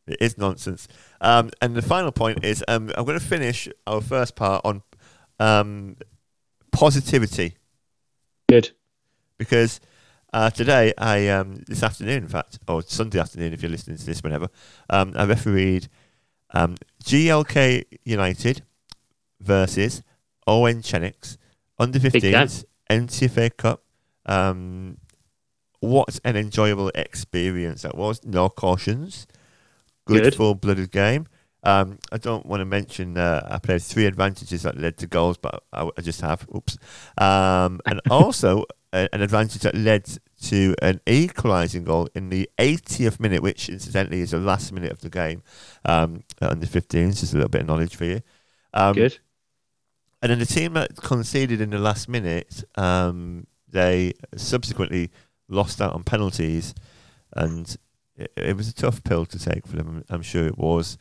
[SPEAKER 1] It is nonsense. Um, and the final point is um, I'm going to finish our first part on um, positivity
[SPEAKER 2] Good.
[SPEAKER 1] because uh, today I um, this afternoon, in fact, or Sunday afternoon, if you're listening to this, whenever um, I refereed um, GLK United versus Owen Chenix under
[SPEAKER 2] game.
[SPEAKER 1] 15s NTFA Cup. Um, what an enjoyable experience that was. No cautions. Good,
[SPEAKER 2] Good.
[SPEAKER 1] full blooded game. Um, I don't want to mention uh, I played three advantages that led to goals, but I, I just have. Oops. Um, and also a, an advantage that led to an equalising goal in the 80th minute, which incidentally is the last minute of the game um, under 15s. Just a little bit of knowledge for you. Um,
[SPEAKER 2] Good.
[SPEAKER 1] and then the team that conceded in the last minute, um, they subsequently lost out on penalties, and it, it was a tough pill to take for them. I'm sure it was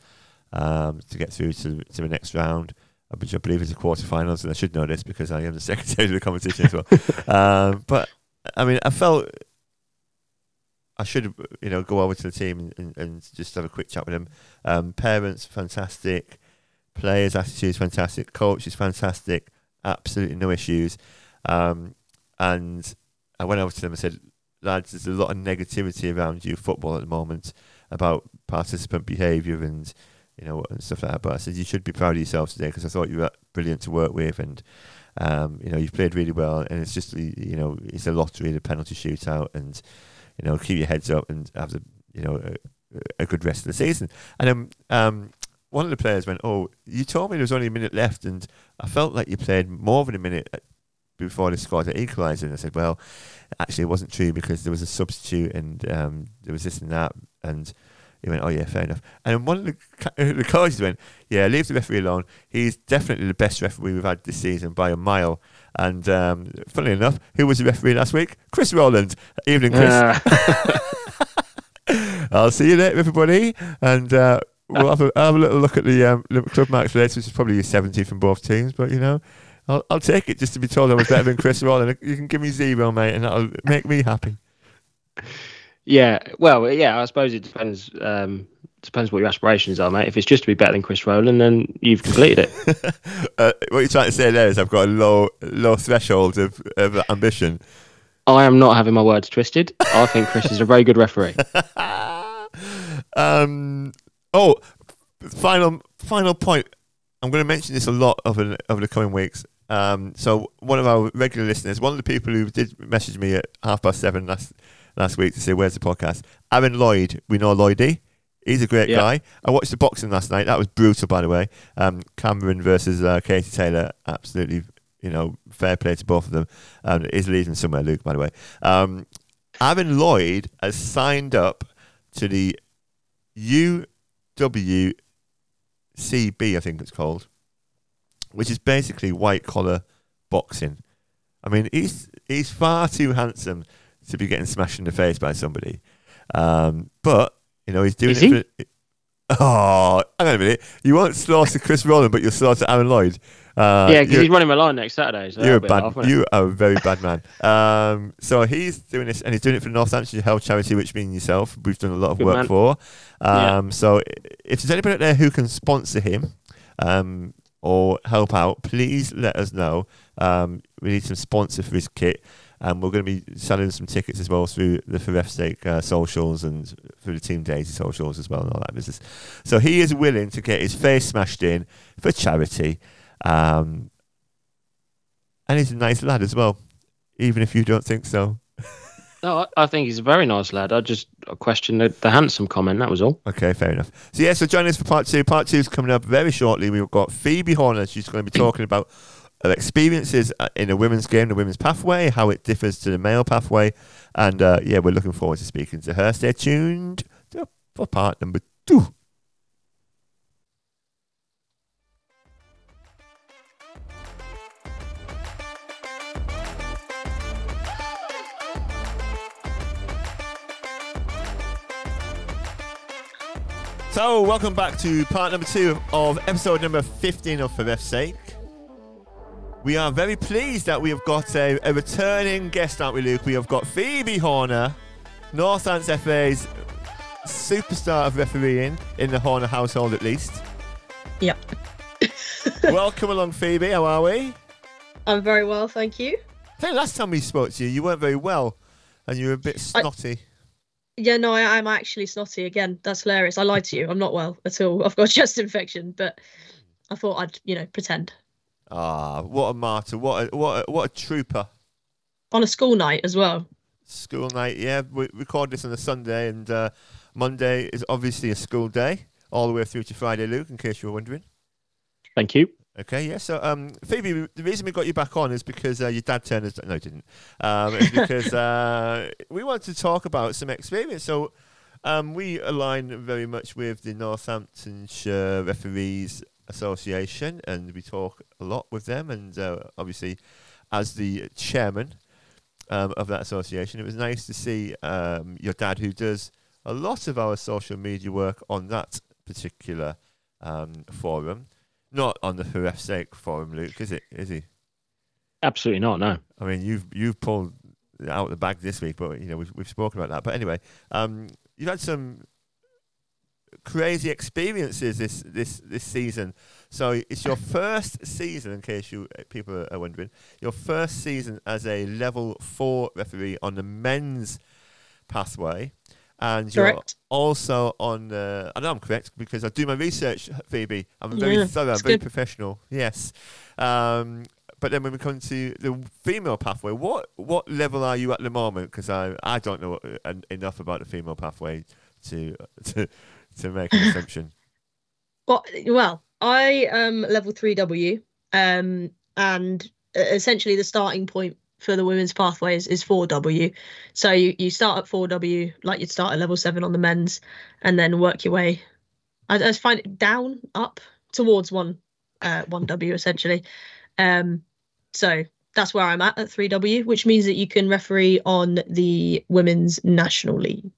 [SPEAKER 1] um, to get through to, to the next round, which I believe is the quarterfinals. And I should know this because I am the secretary of the competition as well. um, but I mean, I felt I should, you know, go over to the team and, and, just have a quick chat with them. Um, parents, fantastic. Players' attitudes, fantastic. Coach is fantastic. Absolutely no issues. Um, and I went over to them and said, lads, there's a lot of negativity around youth football at the moment about participant behaviour and you know and stuff like that. But I said you should be proud of yourselves today because I thought you were brilliant to work with and um, you know you've played really well and it's just you know it's a lottery, the penalty shootout, and you know keep your heads up and have the you know a, a good rest of the season. And then um, one of the players went, "Oh, you told me there was only a minute left, and I felt like you played more than a minute." Before they scored the equaliser, and I said, "Well, actually, it wasn't true because there was a substitute, and um, there was this and that." And he went, "Oh yeah, fair enough." And one of the, the coaches went, "Yeah, leave the referee alone. He's definitely the best referee we've had this season by a mile." And um, funnily enough, who was the referee last week? Chris Rowland. Evening, Chris.
[SPEAKER 2] Uh,
[SPEAKER 1] I'll see you later, everybody, and uh, we'll have a, have a little look at the um, club match later, which is probably your 70 from both teams. But you know, I'll, I'll take it just to be told I was better than Chris Rowland. You can give me zero, mate, and that'll make me happy.
[SPEAKER 2] Yeah. Well, yeah. I suppose it depends. Um, depends what your aspirations are, mate. If it's just to be better than Chris Rowland, then you've completed it.
[SPEAKER 1] uh, what you're trying to say there is I've got a low low threshold of, of ambition.
[SPEAKER 2] I am not having my words twisted. I think Chris is a very good referee.
[SPEAKER 1] um, oh, final final point. I'm going to mention this a lot over over the coming weeks. Um, so one of our regular listeners, one of the people who did message me at half past seven last last week to say where's the podcast, Aaron Lloyd. We know Lloydie. He's a great
[SPEAKER 2] Yeah.
[SPEAKER 1] guy. I watched the boxing last night. That was brutal, by the way. Um, Cameron versus uh, Katie Taylor. Absolutely, you know, fair play to both of them. Um, is leading somewhere, Luke, by the way. Um, Aaron Lloyd has signed up to the UWCB, I think it's called, which is basically white collar boxing. I mean, he's he's far too handsome to be getting smashed in the face by somebody. Um, but you know, he's doing
[SPEAKER 2] Is
[SPEAKER 1] it. For, oh, hang on a minute! You won't slaughter Chris Rowland, but you'll slaughter Aaron Lloyd. Uh,
[SPEAKER 2] yeah, because he's running my line next Saturday. So
[SPEAKER 1] you're a bad.
[SPEAKER 2] laugh,
[SPEAKER 1] you are a very bad man. Um, so he's doing this, and he's doing it for the Northamptonshire Health Charity, which means yourself. We've done a lot of
[SPEAKER 2] Good
[SPEAKER 1] work
[SPEAKER 2] man.
[SPEAKER 1] for.
[SPEAKER 2] Yeah.
[SPEAKER 1] Um, So if there's anybody out there who can sponsor him um, or help out, please let us know. Um, we need some sponsor for his kit. And we're going to be selling some tickets as well through the For Ref's Sake uh, socials and through the Team Daisy socials as well and all that business. So he is willing to get his face smashed in for charity. Um, and he's a nice lad as well, even if you don't think so.
[SPEAKER 2] No, I, I think he's a very nice lad. I just questioned the, the handsome comment. That was all.
[SPEAKER 1] Okay, fair enough. So yeah, so join us for part two. Part two is coming up very shortly. We've got Phoebe Horner. She's going to be talking about her experiences uh, in a women's game, the women's pathway, how it differs to the male pathway, and uh, yeah, we're looking forward to speaking to her. Stay tuned for part number two. So, welcome back to part number two of episode number 15 of For Ref's Sake. We are very pleased that we have got a, a returning guest, aren't we, Luke? We have got Phoebe Horner, Northants FA's superstar of refereeing in the Horner household, at least.
[SPEAKER 3] Yep.
[SPEAKER 1] Welcome along, Phoebe. How are we?
[SPEAKER 3] I'm very well, thank you.
[SPEAKER 1] I think last time we spoke to you, you weren't very well, and you were a bit snotty.
[SPEAKER 3] Yeah, no, I, I'm actually snotty again. That's hilarious. I lied to you. I'm not well at all. I've got a chest infection, but I thought I'd, you know, pretend.
[SPEAKER 1] Ah, what a martyr! What a, what a, what a trooper!
[SPEAKER 3] On a school night as well.
[SPEAKER 1] School night, yeah. We record this on a Sunday, and uh, Monday is obviously a school day, all the way through to Friday, Luke. In case you were wondering.
[SPEAKER 2] Thank you.
[SPEAKER 1] Okay, yeah. So, um, Phoebe, the reason we got you back on is because uh, your dad turned us. No, didn't. Um, it's because uh, we wanted to talk about some experience. So, um, we align very much with the Northamptonshire Referees Association, and we talk a lot with them. And uh, obviously, as the chairman um, of that association, it was nice to see um, your dad, who does a lot of our social media work on that particular um, forum. Not on the for F's sake forum, Luke, is it? Is he?
[SPEAKER 2] Absolutely not. No.
[SPEAKER 1] I mean, you've you've pulled out the bag this week, but you know we've we've spoken about that. But anyway, um, you've had some crazy experiences this this this season. So it's your first season, in case you people are wondering, your first season as a level four referee on the men's pathway. And you're also on. Uh, I know I'm correct because I do my research, Phoebe. I'm very
[SPEAKER 3] Yeah,
[SPEAKER 1] thorough, I'm very
[SPEAKER 3] good.
[SPEAKER 1] professional. Yes. Um, but then when we come to the female pathway, what what level are you at the moment? Because I I don't know uh, enough about the female pathway to to to make an assumption.
[SPEAKER 3] Well, well, I am level three W, um, and essentially the starting point for the women's pathways is four W. So you, you start at four W, like you'd start at level seven on the men's, and then work your way. I, I find it down, up towards one, uh, one W essentially. Um, so that's where I'm at at three W, which means that you can referee on the women's national league.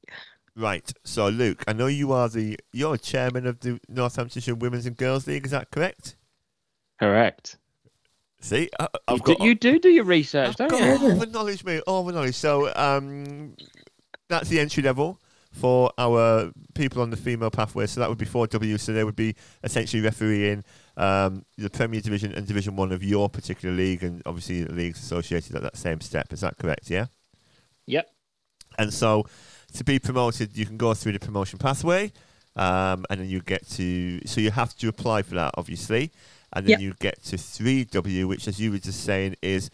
[SPEAKER 1] Right. So Luke, I know you are the you're chairman of the Northamptonshire Women's and Girls League. Is that correct?
[SPEAKER 2] Correct.
[SPEAKER 1] See, I,
[SPEAKER 2] You
[SPEAKER 1] I've
[SPEAKER 2] do,
[SPEAKER 1] got
[SPEAKER 2] you do do your research,
[SPEAKER 1] I've
[SPEAKER 2] don't
[SPEAKER 1] got
[SPEAKER 2] you?
[SPEAKER 1] all the knowledge, mate. All the knowledge. So um, that's the entry level for our people on the female pathway. So that would be 4W. So they would be essentially refereeing um, the Premier Division and Division One of your particular league, and obviously the leagues associated at that same step. Is that correct? Yeah.
[SPEAKER 2] Yep.
[SPEAKER 1] And so to be promoted, you can go through the promotion pathway, um, and then you get to. So you have to apply for that, obviously, and then
[SPEAKER 3] Yep.
[SPEAKER 1] you get to 3W, which, as you were just saying, is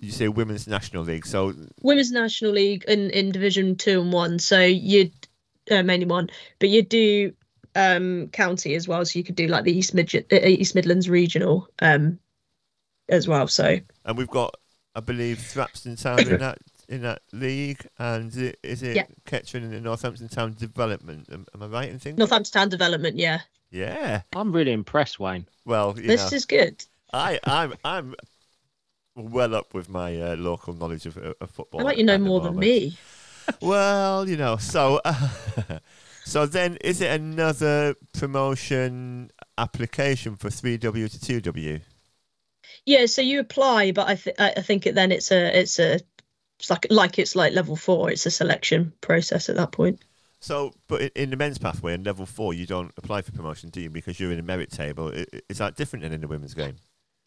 [SPEAKER 1] you say Women's National League. So
[SPEAKER 3] women's national league in in division two and one so you'd uh, mainly one but you'd do um county as well so you could do like the east Mid- uh, east midlands regional um as well so
[SPEAKER 1] and we've got, I believe, Thrapston Town in that in that league, and is it
[SPEAKER 3] Yeah.
[SPEAKER 1] Ketron in the Northampton Town Development? Am, am I right in thinking?
[SPEAKER 3] northampton town development yeah
[SPEAKER 1] Yeah.
[SPEAKER 2] I'm really impressed, Wayne.
[SPEAKER 1] Well, you
[SPEAKER 3] this
[SPEAKER 1] know,
[SPEAKER 3] is good
[SPEAKER 1] I I'm I'm well up with my uh, local knowledge of, of football.
[SPEAKER 3] i like you know
[SPEAKER 1] at the
[SPEAKER 3] more than me
[SPEAKER 1] Well, you know, so so then is it another promotion application for 3W to 2W?
[SPEAKER 3] yeah so you apply but i th- i I think it then it's a it's a it's like like it's like level four it's a selection process at that point
[SPEAKER 1] So, but in, the men's pathway in level four, you don't apply for promotion, do you? Because you're in a merit table. Is that different than in the women's game?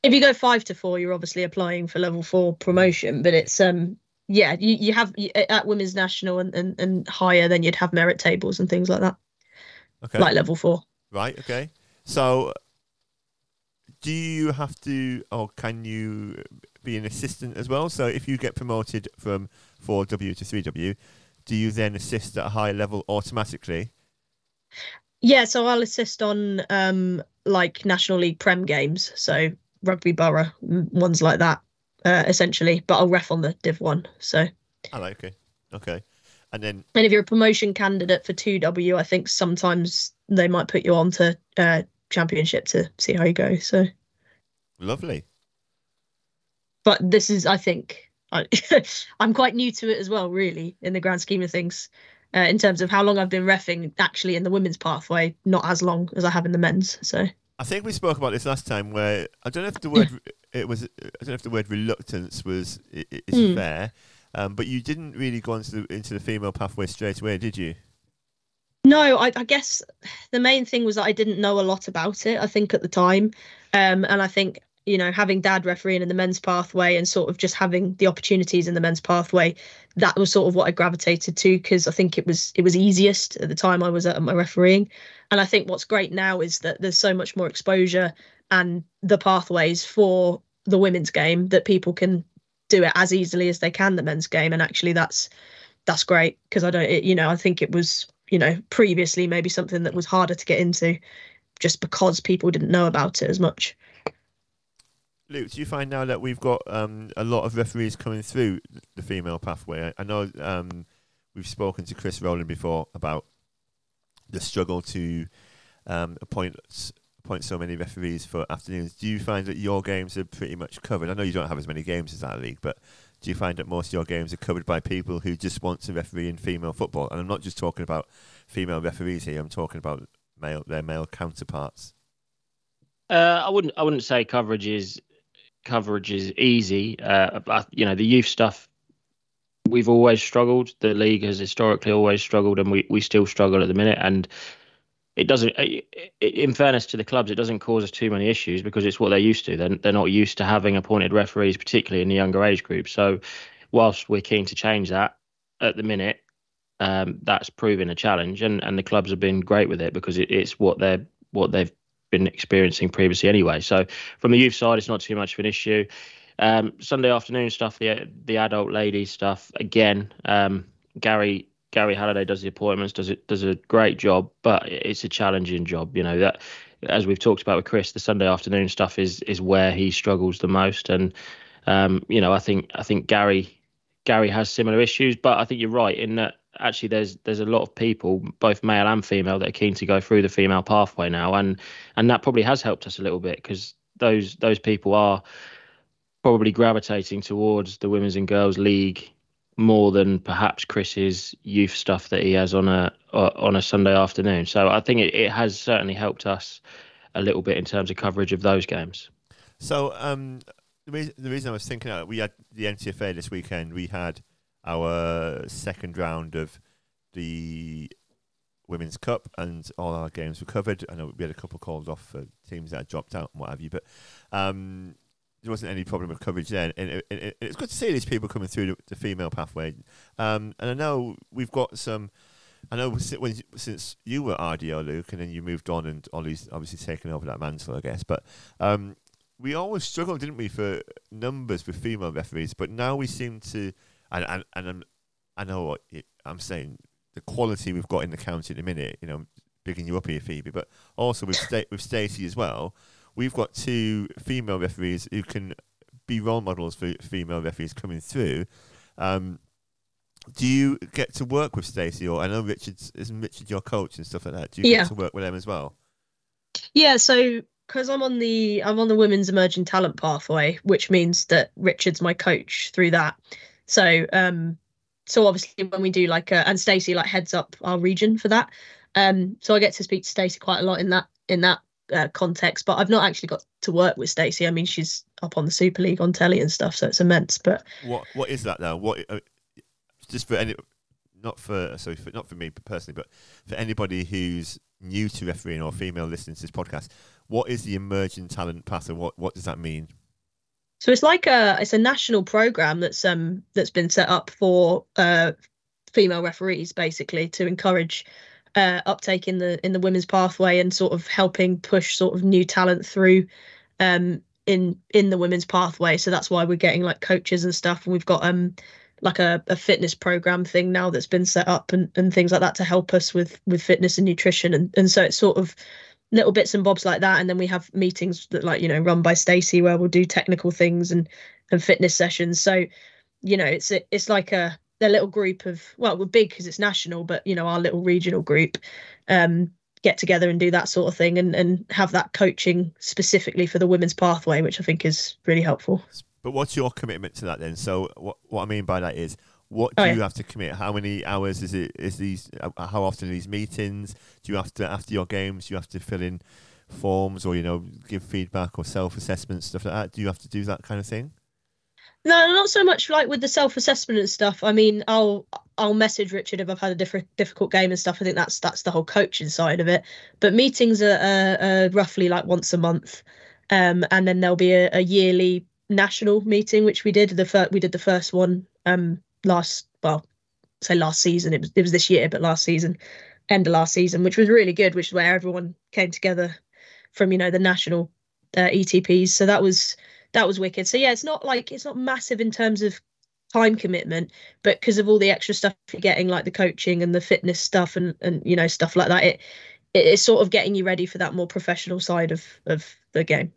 [SPEAKER 3] if you go five to four, you're obviously applying for level four promotion, but it's um yeah, you, you have at women's national and, and, and higher, then you'd have merit tables and things like that,
[SPEAKER 1] Okay,
[SPEAKER 3] like level four.
[SPEAKER 1] right. Okay. So, do you have to, or can you be an assistant as well? So, if you get promoted from 4W to 3W, do you then assist at a higher level automatically?
[SPEAKER 3] Yeah, so I'll assist on um like national league prem games, so rugby borough ones like that, uh, essentially. But I'll ref on the Div one. So
[SPEAKER 1] I like okay, okay, and then
[SPEAKER 3] and if you're a promotion candidate for two W, I think sometimes they might put you on to uh, championship to see how you go. So.
[SPEAKER 1] lovely.
[SPEAKER 3] But this is i think I, i'm quite new to it as well really in the grand scheme of things uh, in terms of how long i've been refing actually in the women's pathway not as long as i have in the men's so
[SPEAKER 1] I think we spoke about this last time. Where I don't know if the word it was. I don't know if the word reluctance was is
[SPEAKER 3] Hmm.
[SPEAKER 1] fair, um, but you didn't really go into the into the female pathway straight away, did you?
[SPEAKER 3] No, I, I guess the main thing was that I didn't know a lot about it. I think at the time, um, and I think you know having dad refereeing in the men's pathway and sort of just having the opportunities in the men's pathway that was sort of what i gravitated to because i think it was it was easiest at the time i was at my refereeing. And i think what's great now is that there's so much more exposure and the pathways for the women's game that people can do it as easily as they can the men's game. And actually that's that's great because i don't it, you know i think it was you know previously maybe something that was harder to get into just because people didn't know about it as much
[SPEAKER 1] Luke, do you find now that we've got um, a lot of referees coming through the female pathway? I, know um, we've spoken to Chris Rowland before about the struggle to um, appoint appoint so many referees for afternoons. Do you find that your games are pretty much covered? I know you don't have as many games as that league, but do you find that most of your games are covered by people who just want to referee in female football? And I'm not just talking about female referees here. I'm talking about male their male counterparts.
[SPEAKER 2] Uh, I wouldn't. I wouldn't say coverage is coverage is easy. Uh, you know, the youth stuff, we've always struggled. The league has historically always struggled, and we, we still struggle at the minute. And it doesn't, in fairness to the clubs, it doesn't cause us too many issues because it's what they're used to. They're, they're not used to having appointed referees, particularly in the younger age group. So, whilst we're keen to change that at the minute, um, that's proving a challenge, and, and the clubs have been great with it because it, it's what they're what they've been experiencing previously anyway. So from the youth side, it's not too much of an issue. Um, Sunday afternoon stuff, the the adult ladies stuff. Again, um, Gary Gary Halliday does the appointments, does it does a great job, but it's a challenging job. You know that as we've talked about with Chris, the Sunday afternoon stuff is is where he struggles the most. And um, you know, I think I think Gary Gary has similar issues, but I think you're right in that actually there's there's a lot of people, both male and female, that are keen to go through the female pathway now, and and that probably has helped us a little bit because those those people are probably gravitating towards the women's and girls league more than perhaps Chris's youth stuff that he has on a on a Sunday afternoon. So I think it, it has certainly helped us a little bit in terms of coverage of those games.
[SPEAKER 1] So um, the reason the reason I was thinking of, we had the NTFA this weekend. We had our second round of the Women's Cup, and all our games were covered. I know we had a couple called off for teams that had dropped out and what have you, but um, there wasn't any problem with coverage then. And, it, it, it's good to see these people coming through the, the female pathway. Um, and I know we've got some. I know when, since you were RDO, Luke, and then you moved on, and Ollie's obviously taken over that mantle, I guess. But um, we always struggled, didn't we, for numbers with female referees? But now we seem to and and, and I'm, I know what I'm saying. The quality we've got in the county in a minute, you know, picking you up here, Phoebe, but also with Sta- with Stacey as well. We've got two female referees who can be role models for female referees coming through. Um, do you get to work with Stacey, or I know Richard's isn't Richard your coach and stuff like that? Do you
[SPEAKER 3] yeah.
[SPEAKER 1] get to work with them as well?
[SPEAKER 3] Yeah, so because I'm on the I'm on the women's emerging talent pathway, which means that Richard's my coach through that. So um so obviously when we do like uh, and Stacey like heads up our region for that. Um so I get to speak to Stacey quite a lot in that in that uh, context, but I've not actually got to work with Stacey. I mean, she's up on the Super League on telly and stuff, so it's immense. But
[SPEAKER 1] what what is that now? What uh, just for any, not for sorry, for, not for me personally, but for anybody who's new to refereeing or female listening to this podcast, what is the emerging talent path, and what what does that mean?
[SPEAKER 3] So it's like a it's a national program that's um that's been set up for uh female referees basically to encourage uh uptake in the in the women's pathway and sort of helping push sort of new talent through um in in the women's pathway. So that's why we're getting like coaches and stuff and we've got um like a, a fitness program thing now that's been set up and, and things like that to help us with with fitness and nutrition and, and so it's sort of little bits and bobs like that. And then we have meetings that like you know run by Stacey where we'll do technical things and and fitness sessions. So you know it's it's like a a little group of well we're big because it's national but you know our little regional group um get together and do that sort of thing and and have that coaching specifically for the women's pathway which i think is really helpful.
[SPEAKER 1] But what's your commitment to that then? So what what i mean by that is what do oh, yeah. you have to commit? How many hours is it? Is these? Uh, how often are these meetings? Do you have to after your games? You have to fill in forms or you know give feedback or self assessment stuff like that. Do you have to do that kind of thing?
[SPEAKER 3] No, not so much like with the self assessment and stuff. I mean, I'll I'll message Richard if I've had a different difficult game and stuff. I think that's that's the whole coaching side of it. But meetings are, are, are roughly like once a month, um, and then there'll be a, a yearly national meeting, which we did. The fir- we did the first one um last well, say last season. It was it was this year, but last season, end of last season, which was really good. Which is where everyone came together from you know the national uh, ETPs. So that was that was wicked. So yeah, it's not like it's not massive in terms of time commitment, but because of all the extra stuff you're getting, like the coaching and the fitness stuff and and you know stuff like that, it it's sort of getting you ready for that more professional side of of the game.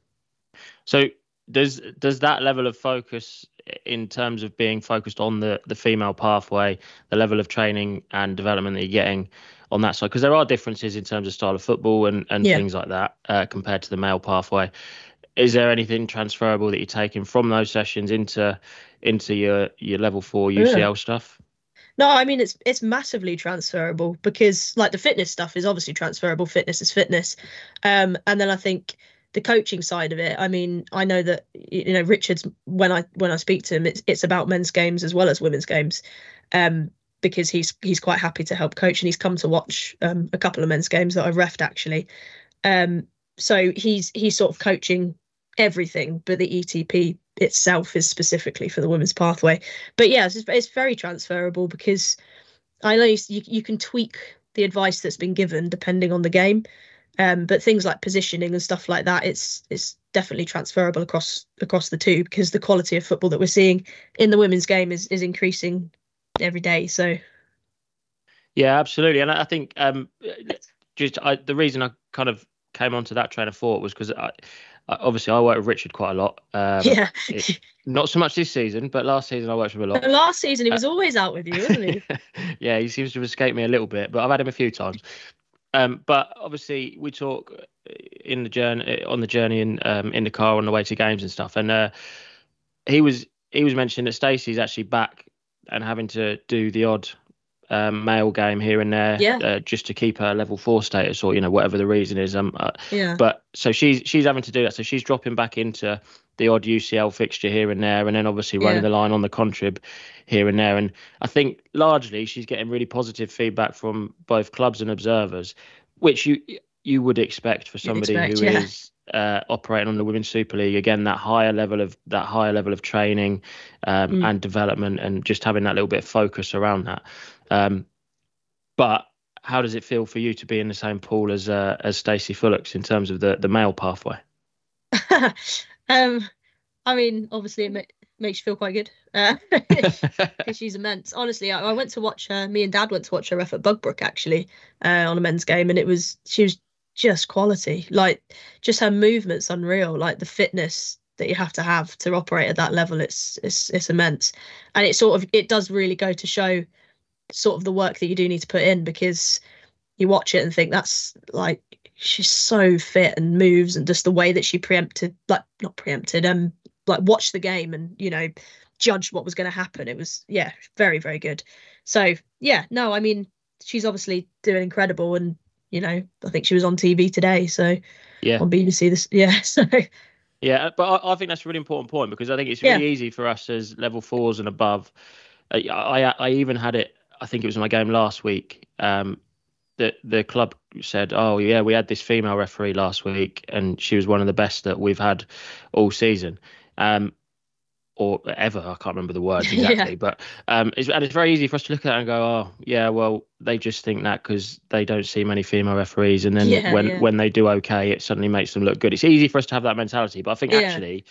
[SPEAKER 2] So does does that level of focus in terms of being focused on the the female pathway, the level of training and development that you're getting on that side, because there are differences in terms of style of football and and yeah. things like that uh, compared to the male pathway. Is there anything transferable that you're taking from those sessions into into your your level four UCL yeah. stuff?
[SPEAKER 3] No, I mean it's it's massively transferable because like the fitness stuff is obviously transferable. Fitness is fitness, um, and then I think the coaching side of it. I mean, I know that you know Richard's when I when I speak to him, it's it's about men's games as well as women's games, um, because he's he's quite happy to help coach and he's come to watch um, a couple of men's games that I've refed actually. Um, so he's he's sort of coaching everything, but the ETP itself is specifically for the women's pathway. But yeah, it's, it's very transferable because I know you, you can tweak the advice that's been given depending on the game. Um, but things like positioning and stuff like that, it's it's definitely transferable across across the two because the quality of football that we're seeing in the women's game is is increasing every day. So
[SPEAKER 2] yeah, absolutely, and I think um, just I, the reason I kind of came onto that train of thought was because I obviously I work with Richard quite a lot.
[SPEAKER 3] Um, yeah.
[SPEAKER 2] it, not so much this season, but last season I worked with him a lot.
[SPEAKER 3] last season he was uh, always out with you, wasn't he?
[SPEAKER 2] yeah, he seems to have escaped me a little bit, but I've had him a few times. Um, but obviously we talk in the journey on the journey in um, in the car on the way to games and stuff, and uh, he was he was mentioning that Stacey's actually back and having to do the odd um, male game here and there,
[SPEAKER 3] yeah.
[SPEAKER 2] uh, just to keep her level four status or you know whatever the reason is. Um, uh,
[SPEAKER 3] yeah.
[SPEAKER 2] But so she's she's having to do that. So she's dropping back into the odd UCL fixture here and there, and then obviously running yeah. the line on the contrib here and there. And I think largely she's getting really positive feedback from both clubs and observers, which you you would expect for somebody expect, who yeah. is uh, operating on the Women's Super League. Again, that higher level of that higher level of training um, mm. and development, and just having that little bit of focus around that. Um, but how does it feel for you to be in the same pool as uh, as Stacey Fullicks in terms of the the male pathway?
[SPEAKER 3] um, I mean, obviously, it ma- makes you feel quite good because uh, she's immense. Honestly, I, I, went to watch her. Me and Dad went to watch her ref at Bugbrooke actually uh, on a men's game, and it was she was just quality. Like just her movements, unreal. Like the fitness that you have to have to operate at that level, it's it's it's immense, and it sort of it does really go to show sort of the work that you do need to put in because you watch it and think that's like she's so fit and moves and just the way that she preempted like not preempted um like watched the game and you know judged what was going to happen it was yeah very very good so yeah no i mean she's obviously doing incredible and you know i think she was on tv today so
[SPEAKER 2] yeah
[SPEAKER 3] on bbc this yeah so
[SPEAKER 2] yeah but i, I think that's a really important point because i think it's really yeah. easy for us as level fours and above uh, I, I even had it I think it was my game last week. Um, the the club said, "Oh yeah, we had this female referee last week, and she was one of the best that we've had all season." Um, or ever. I can't remember the words exactly, yeah. but um, it's, and it's very easy for us to look at that and go, oh, yeah, well, they just think that because they don't see many female referees, and then yeah, when yeah. when they do okay, it suddenly makes them look good. It's easy for us to have that mentality, but I think actually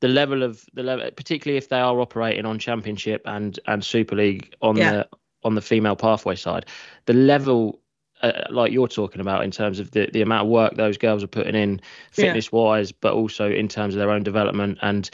[SPEAKER 2] the level of the level, particularly if they are operating on Championship and and Super League on the on the female pathway side, the level uh, like you're talking about in terms of the, the amount of work those girls are putting in fitness wise, yeah. but also in terms of their own development and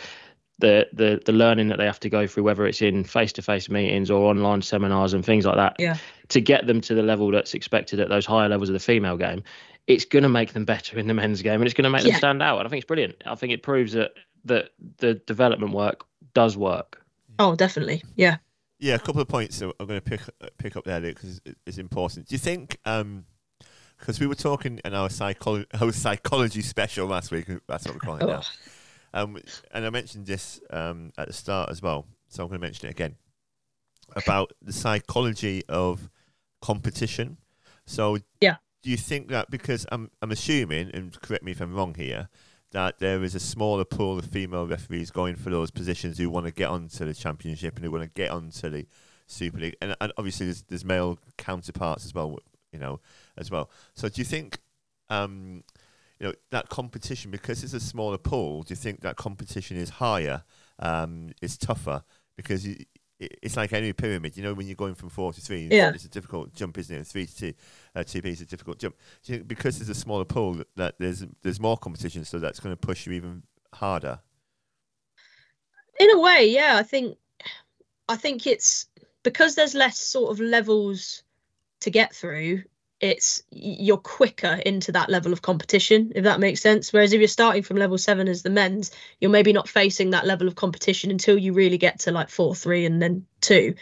[SPEAKER 2] the, the the learning that they have to go through, whether it's in face to face meetings or online seminars and things like that,
[SPEAKER 3] yeah.
[SPEAKER 2] to get them to the level that's expected at those higher levels of the female game, it's going to make them better in the men's game and it's going to make yeah. them stand out. And I think it's brilliant. I think it proves that that the development work does work.
[SPEAKER 3] Oh, definitely. Yeah.
[SPEAKER 1] Yeah, a couple of points that I'm going to pick pick up there because it's important. Do you think? Um, because we were talking in our psychology, our psychology special last week. That's what we're calling it now. Um, and I mentioned this um, at the start as well, so I'm going to mention it again. about the psychology of competition. So
[SPEAKER 3] Yeah.
[SPEAKER 1] do you think that because I'm I'm assuming, and correct me if I'm wrong here, that there is a smaller pool of female referees going for those positions who want to get onto the championship and who want to get onto the Super League, and, and obviously there's, there's male counterparts as well, you know, as well. So do you think, um, you know, that competition because it's a smaller pool? Do you think that competition is higher, um, is tougher because you, it's like any pyramid, you know, when you're going from four to three,
[SPEAKER 3] Yeah.
[SPEAKER 1] it's a difficult jump, isn't it? Three to two, uh, two is a difficult jump. You because there's a smaller pool that, that there's there's more competition, so that's going to push you even harder?
[SPEAKER 3] in a way yeah i think i think it's because there's less sort of levels to get through it's you're quicker into that level of competition if that makes sense. Whereas if you're starting from level 7 as the men's you're maybe not facing that level of competition until you really get to like 4 3 and then 2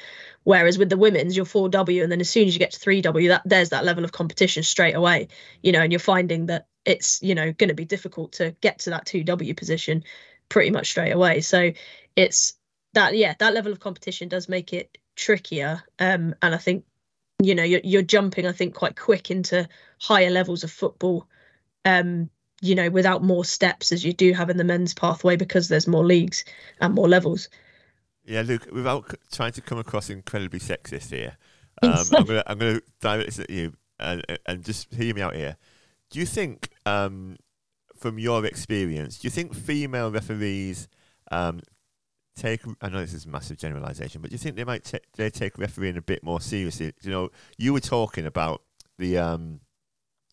[SPEAKER 3] whereas with the women's you're 4w and then as soon as you get to 3w that there's that level of competition straight away you know and you're finding that it's you know going to be difficult to get to that 2w position pretty much straight away. So it's that yeah that level of competition does make it trickier um and i think you know you're, you're jumping i think quite quick into higher levels of football um you know without more steps as you do have in the men's pathway because there's more leagues and more levels
[SPEAKER 1] Yeah, Luke. Without trying to come across incredibly sexist here, um, I'm gonna I'm gonna direct this at you and and just hear me out here. Do you think, um, from your experience, do you think female referees um, take? I know this is a massive generalisation, but do you think they might ta- they take refereeing a bit more seriously? You know, you were talking about the um,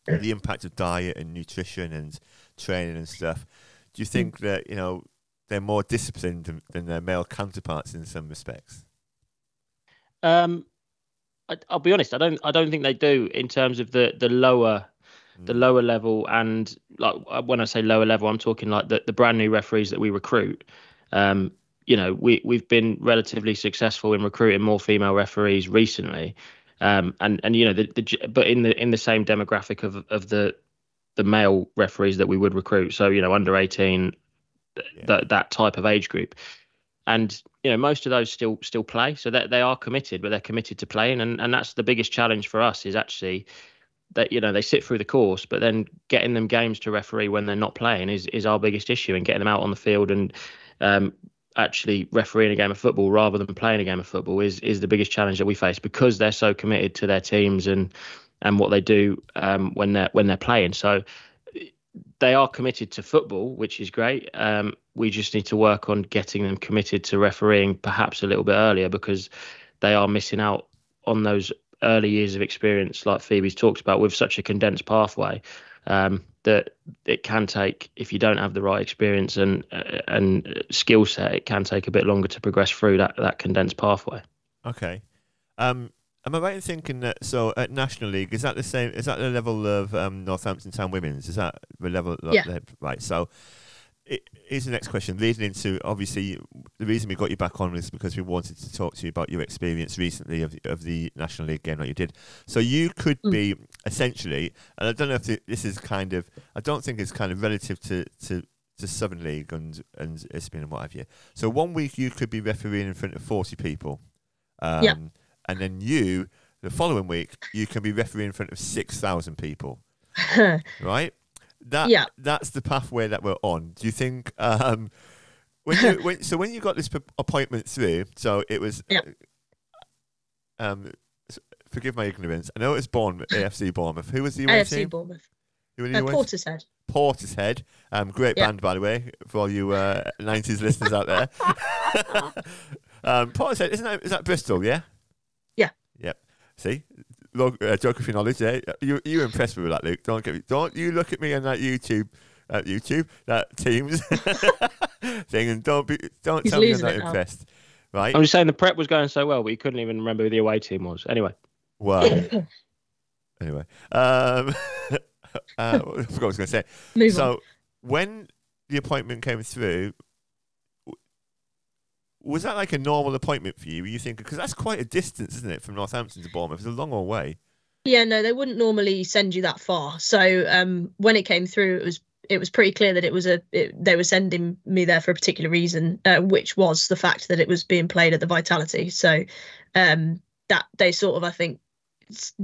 [SPEAKER 1] the impact of diet and nutrition and training and stuff. Do you think that you know they're more disciplined than, their male counterparts in some respects?
[SPEAKER 2] Um, I, I'll be honest. I don't. I don't think they do in terms of the the lower, the
[SPEAKER 1] Mm.
[SPEAKER 2] lower level and like uh, when I say lower level, I'm talking like the, the brand new referees that we recruit. Um, you know, we we've been relatively successful in recruiting more female referees recently. Um, and and you know the, the but in the in the same demographic of of the the male referees that we would recruit. So you know under eighteen,
[SPEAKER 1] Yeah.
[SPEAKER 2] that that type of age group and you know most of those still still play so that they are committed but they're committed to playing and and that's the biggest challenge for us is actually that you know they sit through the course but then getting them games to referee when they're not playing is is our biggest issue and getting them out on the field and um actually refereeing a game of football rather than playing a game of football is is the biggest challenge that we face because they're so committed to their teams and and what they do um when they're when they're playing so they are committed to football, which is great. Um, we just need to work on getting them committed to refereeing perhaps a little bit earlier because they are missing out on those early years of experience, like Phoebe's talked about, with such a condensed pathway. Um, that it can take if you don't have the right experience and uh, and skill set, it can take a bit longer to progress through that that condensed pathway.
[SPEAKER 1] Okay. Um, am I right in thinking that so at National League is that the same? Is that the level of um, Northampton Town Women's? Is that the level?
[SPEAKER 3] Yeah.
[SPEAKER 1] that- right. So i- here's the next question. Leading into obviously the reason we got you back on is because we wanted to talk to you about your experience recently of of the National League game that you did. So you could
[SPEAKER 3] Mm.
[SPEAKER 1] be essentially, and I don't know if th- this is kind of, I don't think it's kind of relative to to. To Southern League and and Isthmian and what have you. So one week you could be refereeing in front of forty people, um,
[SPEAKER 3] Yeah.
[SPEAKER 1] and then you the following week you can be refereeing in front of six thousand people, right? That
[SPEAKER 3] Yeah.
[SPEAKER 1] that's the pathway that we're on. Do you think um, when you when, so when you got this p- appointment through? So it was.
[SPEAKER 3] Yeah.
[SPEAKER 1] Um, forgive my ignorance. I know it was Bournemouth, AFC Bournemouth. Who was the
[SPEAKER 3] AFC
[SPEAKER 1] team?
[SPEAKER 3] Bournemouth.
[SPEAKER 1] Who were the
[SPEAKER 3] Uh, Portishead.
[SPEAKER 1] Portishead. Um, great
[SPEAKER 3] Yeah.
[SPEAKER 1] band, by the way, for all you uh, 90s listeners out there. um, Portishead, isn't that, is that Bristol, yeah?
[SPEAKER 3] Yeah.
[SPEAKER 1] Yep. See? Log, uh, geography knowledge, yeah? You, you impressed me with that, Luke. Don't get me, don't you look at me on that YouTube, uh, YouTube, that Teams thing, and don't be, don't
[SPEAKER 3] He's
[SPEAKER 1] tell me I'm
[SPEAKER 3] losing
[SPEAKER 1] not
[SPEAKER 3] it now.
[SPEAKER 1] impressed. Right?
[SPEAKER 2] I'm just saying the prep was going so well, but you couldn't even remember who the away team was. Anyway,
[SPEAKER 1] Well, anyway. Um, uh, I forgot what I was going to say.
[SPEAKER 3] Move
[SPEAKER 1] so
[SPEAKER 3] on.
[SPEAKER 1] when the appointment came through, w- was that like a normal appointment for you? Were you thinking because that's quite a distance, isn't it, from Northampton to Bournemouth? It's a long old way.
[SPEAKER 3] Yeah, no, they wouldn't normally send you that far. So um, when it came through, it was it was pretty clear that it was a it, they were sending me there for a particular reason, uh, which was the fact that it was being played at the Vitality. So um, that they sort of I think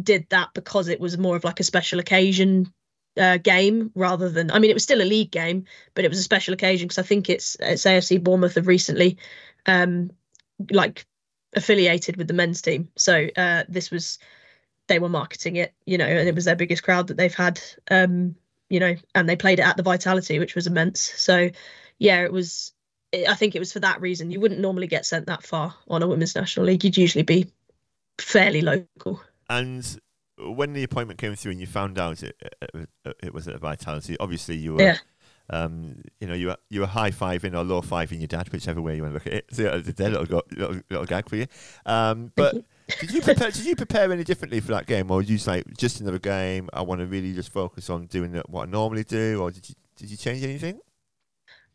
[SPEAKER 3] did that because it was more of like a special occasion uh, game rather than I mean it was still a league game, but it was a special occasion because I think it's it's AFC Bournemouth have recently um, like affiliated with the men's team. So uh, this was they were marketing it, you know, and it was their biggest crowd that they've had, um, you know, and they played it at the Vitality, which was immense. So yeah, it was. I think it was for that reason. You wouldn't normally get sent that far on a women's national league. You'd usually be fairly local.
[SPEAKER 1] And when the appointment came through and you found out it, it, it was at Vitality, obviously you were
[SPEAKER 3] Yeah.
[SPEAKER 1] Um, you know, you were you were high fiving or low fiving your dad, whichever way you want to look at it. So it's a little, go, little little gag for you. Um, but
[SPEAKER 3] you.
[SPEAKER 1] did you prepare? did you prepare any differently for that game, or did you just like just another game? I want to really just focus on doing what I normally do, or did you did you change anything?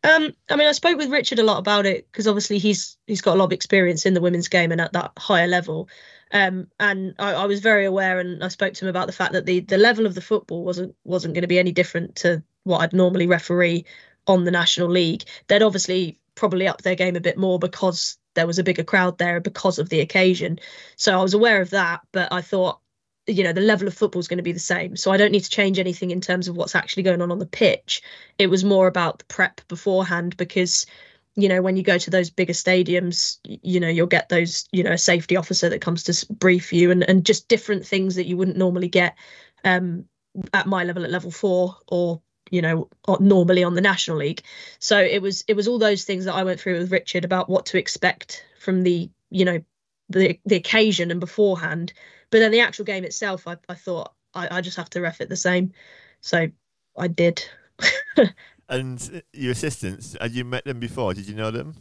[SPEAKER 3] Um, I mean, I spoke with Richard a lot about it because obviously he's he's got a lot of experience in the women's game and at that higher level. Um, and I, I was very aware, and I spoke to him about the fact that the the level of the football wasn't wasn't going to be any different to what I'd normally referee on the National League. They'd obviously probably up their game a bit more because there was a bigger crowd there because of the occasion. So I was aware of that, but I thought, you know, the level of football is going to be the same. So I don't need to change anything in terms of what's actually going on on the pitch. It was more about the prep beforehand because you know when you go to those bigger stadiums you know you'll get those you know a safety officer that comes to brief you and and just different things that you wouldn't normally get um at my level at level 4 or you know normally on the national league so it was it was all those things that I went through with Richard about what to expect from the you know the the occasion and beforehand but then the actual game itself I, I thought I, I just have to ref it the same so I did
[SPEAKER 1] And your assistants, had you met them before? Did you know them?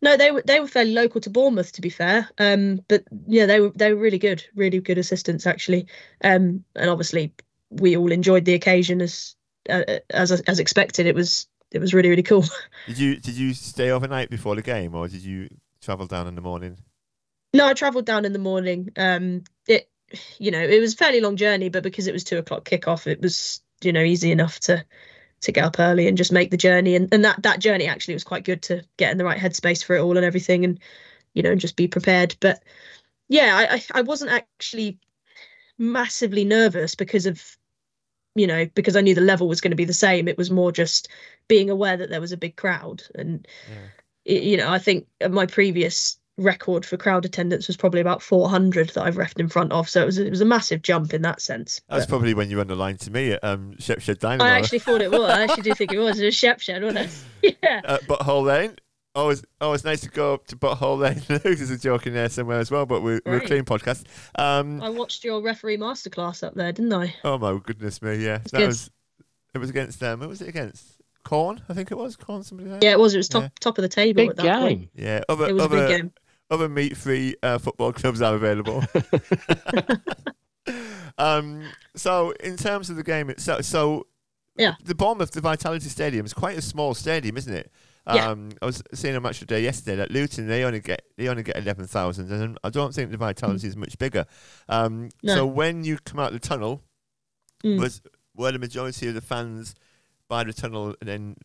[SPEAKER 3] No, they were they were fairly local to Bournemouth, to be fair. Um, but yeah, they were they were really good, really good assistants actually. Um, and obviously we all enjoyed the occasion as uh, as as expected. It was it was really really cool.
[SPEAKER 1] Did you did you stay overnight before the game, or did you travel down in the morning?
[SPEAKER 3] No, I travelled down in the morning. Um, it you know it was a fairly long journey, but because it was two o'clock kickoff, it was you know easy enough to to get up early and just make the journey. And and that that journey actually was quite good to get in the right headspace for it all and everything, and you know just be prepared. But yeah, I, I wasn't actually massively nervous because of you know because I knew the level was going to be the same. It was more just being aware that there was a big crowd and
[SPEAKER 1] Yeah.
[SPEAKER 3] y- you know, I think my previous record for crowd attendance was probably about 400 that I've refed in front of. So it was it was a massive jump in that sense.
[SPEAKER 1] That's
[SPEAKER 3] But
[SPEAKER 1] probably when you on to me at um, Shepshed Dynamo.
[SPEAKER 3] I actually thought it was. I actually do think it was. It was Shepshed, wasn't it? Yeah.
[SPEAKER 1] uh, Butthole Lane. Always, always nice to go up to Butthole Lane. There's a joke in there somewhere as well, but we're, we're a clean podcast. Um,
[SPEAKER 3] I watched your referee masterclass up there, didn't I?
[SPEAKER 1] oh my goodness me, yeah, that
[SPEAKER 3] good.
[SPEAKER 1] was. It was against them. Who was it against? Quorn, I think it was. Quorn, somebody there.
[SPEAKER 3] Yeah, it was. It was top
[SPEAKER 1] Yeah.
[SPEAKER 3] top of the table
[SPEAKER 2] Big
[SPEAKER 3] at that point.
[SPEAKER 2] game.
[SPEAKER 1] Yeah, other
[SPEAKER 3] It was a
[SPEAKER 1] other
[SPEAKER 3] big game.
[SPEAKER 1] other meat-free uh, football clubs are available. um, so in terms of the game itself, so
[SPEAKER 3] Yeah.
[SPEAKER 1] the Bournemouth, the Vitality Stadium is quite a small stadium, isn't it?
[SPEAKER 3] Yeah.
[SPEAKER 1] Um, I was seeing a match today yesterday that Luton they only get they only get eleven thousand, and I don't think the Vitality is much bigger. Um,
[SPEAKER 3] No.
[SPEAKER 1] So when you come out the tunnel,
[SPEAKER 3] Mm.
[SPEAKER 1] was were the majority of the fans by the tunnel, and then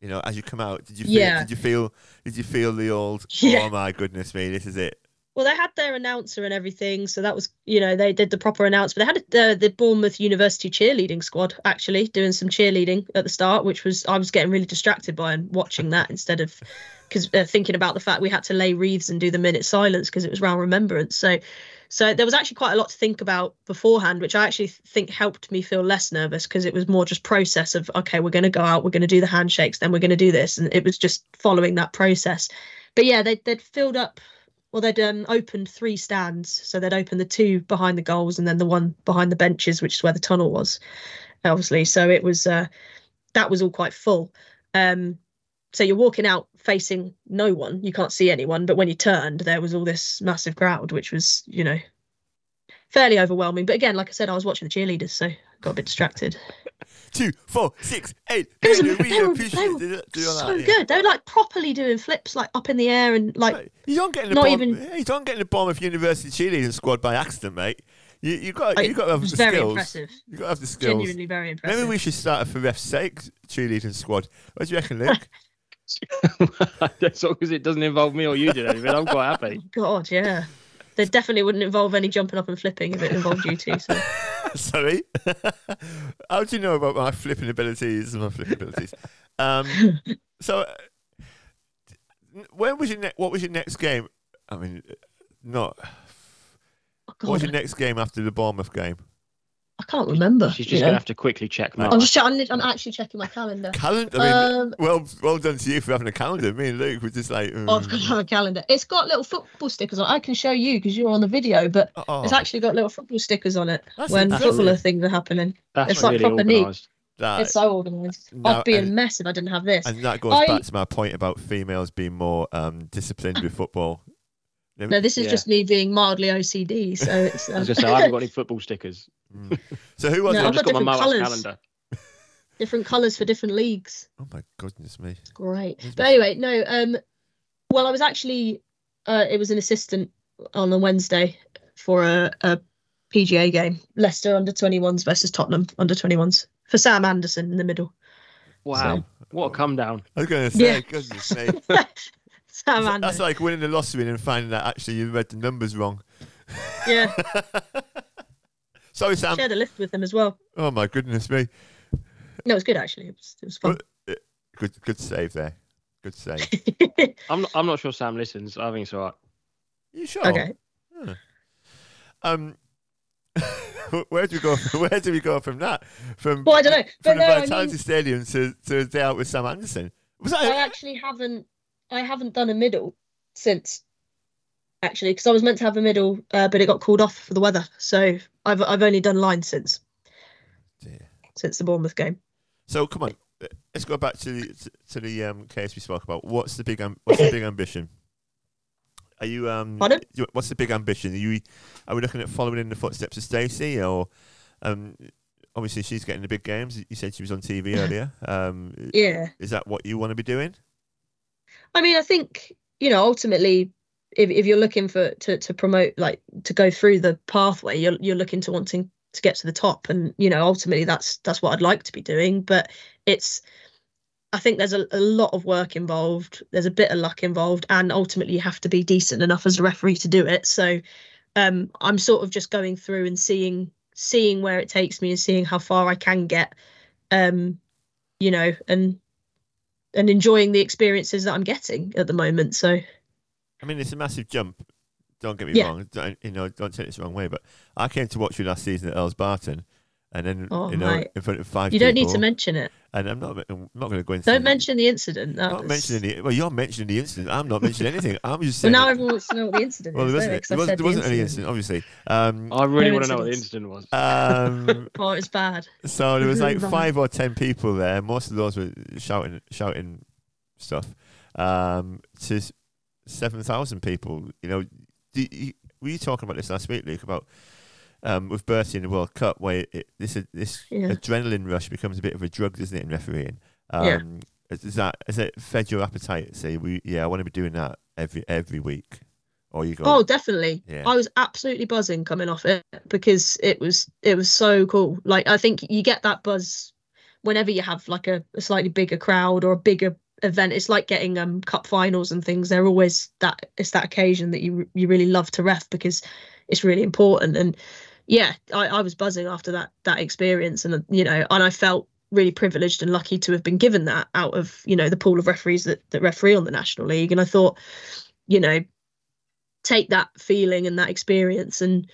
[SPEAKER 1] you know as you come out, did you feel,
[SPEAKER 3] Yeah.
[SPEAKER 1] did you feel did you feel the old
[SPEAKER 3] Yeah.
[SPEAKER 1] oh my goodness me this is it
[SPEAKER 3] Well, they had their announcer and everything, so that was, you know, they did the proper announcement. They had the the Bournemouth University cheerleading squad actually doing some cheerleading at the start, which was I was getting really distracted by and watching that instead of because uh, thinking about the fact we had to lay wreaths and do the minute silence because it was round remembrance. So, so there was actually quite a lot to think about beforehand, which I actually think helped me feel less nervous because it was more just process of okay, we're going to go out, we're going to do the handshakes, then we're going to do this, and it was just following that process. But yeah, they they'd filled up well they'd um, opened three stands. So they'd opened the two behind the goals and then the one behind the benches which is where the tunnel was obviously. So it was uh, that was all quite full. Um, so you're walking out facing no one. You can't see anyone. But when you turned there was all this massive crowd which was you know fairly overwhelming but again like i said i was watching the cheerleaders so got a bit distracted
[SPEAKER 1] two four six eight
[SPEAKER 3] It was-
[SPEAKER 1] really,
[SPEAKER 3] they
[SPEAKER 1] really
[SPEAKER 3] were- they were
[SPEAKER 1] do- do
[SPEAKER 3] so
[SPEAKER 1] that, yeah.
[SPEAKER 3] good they were like properly doing flips like up in the air and like
[SPEAKER 1] you don't get in the
[SPEAKER 3] not
[SPEAKER 1] Bournemouth,
[SPEAKER 3] even-
[SPEAKER 1] you don't get in the Bournemouth University cheerleading squad by accident mate You you got
[SPEAKER 3] I-
[SPEAKER 1] you got to
[SPEAKER 3] it
[SPEAKER 1] have
[SPEAKER 3] was
[SPEAKER 1] the
[SPEAKER 3] very
[SPEAKER 1] skills.
[SPEAKER 3] impressive.
[SPEAKER 1] You got to have the skills.
[SPEAKER 3] Genuinely very impressive.
[SPEAKER 1] Maybe we should start a for ref's sake cheerleading squad. What do you reckon, Luke?
[SPEAKER 2] as long as it doesn't involve me or you did anything, I'm quite happy.
[SPEAKER 3] God, yeah. They definitely wouldn't involve any jumping up and flipping if it involved you two. So
[SPEAKER 1] Sorry. How do you know about my flipping abilities and my flipping abilities? Um, so, uh, when was your ne- what was your next game? I mean, not.
[SPEAKER 3] oh,
[SPEAKER 1] What was your next game after the Bournemouth game?
[SPEAKER 3] I can't remember.
[SPEAKER 2] She's
[SPEAKER 3] you
[SPEAKER 2] just
[SPEAKER 3] know.
[SPEAKER 2] gonna have to quickly check now.
[SPEAKER 3] I'm just. che- I'm, I'm actually checking my calendar.
[SPEAKER 1] Calendar. I mean,
[SPEAKER 3] Um,
[SPEAKER 1] well, well done to you for having a calendar. Me and Luke were just like,
[SPEAKER 3] Oh, I've got
[SPEAKER 1] mm.
[SPEAKER 3] to have a calendar. It's got little football stickers on. it. I can show you because you're on the video, but
[SPEAKER 1] oh,
[SPEAKER 3] it's actually got little football stickers on it
[SPEAKER 1] That's
[SPEAKER 3] when
[SPEAKER 1] impressive.
[SPEAKER 3] footballer things are happening.
[SPEAKER 2] That's
[SPEAKER 3] it's like
[SPEAKER 2] really
[SPEAKER 3] proper neat.
[SPEAKER 2] organised.
[SPEAKER 1] that,
[SPEAKER 3] it's so organised. I'd be a mess if I didn't have this.
[SPEAKER 1] and that goes
[SPEAKER 3] I-
[SPEAKER 1] back to my point about females being more um, disciplined with football.
[SPEAKER 3] No, this is
[SPEAKER 2] Yeah.
[SPEAKER 3] just me being mildly OCD. So it's.
[SPEAKER 2] I
[SPEAKER 3] Um,
[SPEAKER 2] was just say I haven't got any football stickers.
[SPEAKER 1] Mm. So who was
[SPEAKER 3] No.
[SPEAKER 2] I've
[SPEAKER 3] I've
[SPEAKER 2] just
[SPEAKER 3] got
[SPEAKER 2] got my
[SPEAKER 3] different colours.
[SPEAKER 2] calendar.
[SPEAKER 3] different colours for different leagues.
[SPEAKER 1] Oh my goodness me!
[SPEAKER 3] Great.
[SPEAKER 1] Yes,
[SPEAKER 3] But
[SPEAKER 1] ma'am.
[SPEAKER 3] anyway, no. Um, well, I was actually. Uh, it was an assistant on a Wednesday for a, a PGA game. Leicester under 21s versus Tottenham under 21s for Sam Anderson in the middle.
[SPEAKER 2] Wow, what a come down!
[SPEAKER 1] I was going to say,
[SPEAKER 3] Yeah.
[SPEAKER 1] goodness me.
[SPEAKER 3] Sam
[SPEAKER 1] That's, that's like winning the lottery and finding that actually you read the numbers wrong.
[SPEAKER 3] yeah,
[SPEAKER 1] Sorry, Sam.
[SPEAKER 3] shared a lift with him as well.
[SPEAKER 1] Oh my goodness me!
[SPEAKER 3] No, it was good actually. It was, it was fun.
[SPEAKER 1] Good, good save there. Good save.
[SPEAKER 2] I'm not, I'm not sure Sam listens. I think it's all right.
[SPEAKER 1] You sure?
[SPEAKER 3] okay.
[SPEAKER 1] Um, where do we go? Where do we go from that? From
[SPEAKER 3] Well, I don't know, but
[SPEAKER 1] from the
[SPEAKER 3] no, I
[SPEAKER 1] Vitality
[SPEAKER 3] mean-
[SPEAKER 1] Stadium to to a day out with Sam Anderson. Was that?
[SPEAKER 3] I actually haven't. I haven't done a middle since. Actually, because I was meant to have a middle, uh, but it got called off for the weather. So I've I've only done line since
[SPEAKER 1] Dear.
[SPEAKER 3] since the Bournemouth game.
[SPEAKER 1] So come on, let's go back to the to the um, case we spoke about. What's the big um, what's the big ambition? Are you um?
[SPEAKER 3] Pardon?
[SPEAKER 1] What's the big ambition? Are you are we looking at following in the footsteps of Stacey or um? Obviously, she's getting the big games. You said she was on TV earlier. Um,
[SPEAKER 3] Yeah.
[SPEAKER 1] is that what you want to be doing?
[SPEAKER 3] I mean, I think you know ultimately, if if you're looking for to to promote like to go through the pathway, you're you're looking to wanting to get to the top, and you know ultimately that's that's what I'd like to be doing. But it's, I think there's a, a lot of work involved. There's a bit of luck involved, and ultimately you have to be decent enough as a referee to do it. So, um, I'm sort of just going through and seeing seeing where it takes me and seeing how far I can get. Um, you know, and and enjoying the experiences that I'm getting at the moment. So
[SPEAKER 1] I mean, it's a massive jump. Don't get me
[SPEAKER 3] Yeah.
[SPEAKER 1] wrong. Don't, you know, don't take this the wrong way. But I came to watch you last season at Earls Barton, and then
[SPEAKER 3] Oh,
[SPEAKER 1] you know,
[SPEAKER 3] mate.
[SPEAKER 1] in front of five.
[SPEAKER 3] you don't need to mention it.
[SPEAKER 1] And I'm not. I'm not going to go into.
[SPEAKER 3] Don't mention the incident. That
[SPEAKER 1] I'm not
[SPEAKER 3] was-
[SPEAKER 1] mentioning the. Well, you're mentioning the incident. I'm not mentioning anything. I'm just
[SPEAKER 3] Well, now everyone wants to know what the incident
[SPEAKER 1] well,
[SPEAKER 3] is.
[SPEAKER 1] there wasn't,
[SPEAKER 3] they? 'Cause
[SPEAKER 1] there wasn't,
[SPEAKER 3] said
[SPEAKER 1] there wasn't
[SPEAKER 3] the
[SPEAKER 1] any
[SPEAKER 3] incident.
[SPEAKER 1] incident, obviously. Um,
[SPEAKER 2] I really
[SPEAKER 3] No
[SPEAKER 2] want to know what the incident was.
[SPEAKER 1] um,
[SPEAKER 3] Oh, it's bad.
[SPEAKER 1] so there was like five or ten people there. Most of those were shouting, shouting stuff. Um, to seven thousand people. You know, do you, were you talking about this last week, Luke? About um, with Bertie in the World Cup, where it, this this
[SPEAKER 3] Yeah.
[SPEAKER 1] adrenaline rush becomes a bit of a drug, doesn't it, in refereeing?
[SPEAKER 3] Yeah.
[SPEAKER 1] Um, is, is that has it fed your appetite? Say, we yeah, I want to be doing that every every week. Or you go,
[SPEAKER 3] Oh, definitely.
[SPEAKER 1] Yeah.
[SPEAKER 3] I was absolutely buzzing coming off it because it was it was so cool. Like I think you get that buzz whenever you have like a, a slightly bigger crowd or a bigger event. It's like getting um cup finals and things. They're always that it's that occasion that you you really love to ref because it's really important. And yeah, I, I was buzzing after that that experience, and you know, and I felt really privileged and lucky to have been given that out of you know the pool of referees that that referee on the national league. And I thought, you know, take that feeling and that experience and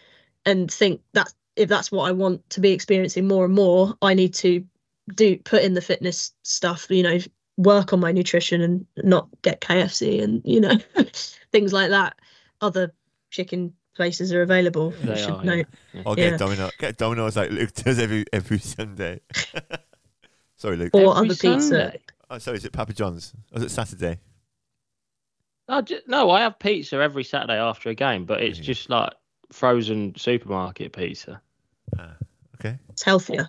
[SPEAKER 3] and think that if that's what I want to be experiencing more and more, I need to do put in the fitness stuff, you know, work on my nutrition and not get KFC and you know things like that. Other chicken places are available. I
[SPEAKER 2] They
[SPEAKER 3] should
[SPEAKER 2] are,
[SPEAKER 3] note.
[SPEAKER 2] yeah.
[SPEAKER 1] or get
[SPEAKER 3] yeah.
[SPEAKER 1] Domino, get Domino's like Luke does every every Sunday. Sorry, Luke.
[SPEAKER 3] Or
[SPEAKER 2] Every
[SPEAKER 3] other pizza.
[SPEAKER 2] Sunday?
[SPEAKER 1] Oh, sorry, is it Papa John's? Or is it Saturday?
[SPEAKER 2] Oh, ju- no, I have pizza every Saturday after a game, but it's
[SPEAKER 1] Yeah.
[SPEAKER 2] just like frozen supermarket pizza.
[SPEAKER 1] Ah, okay.
[SPEAKER 3] It's healthier.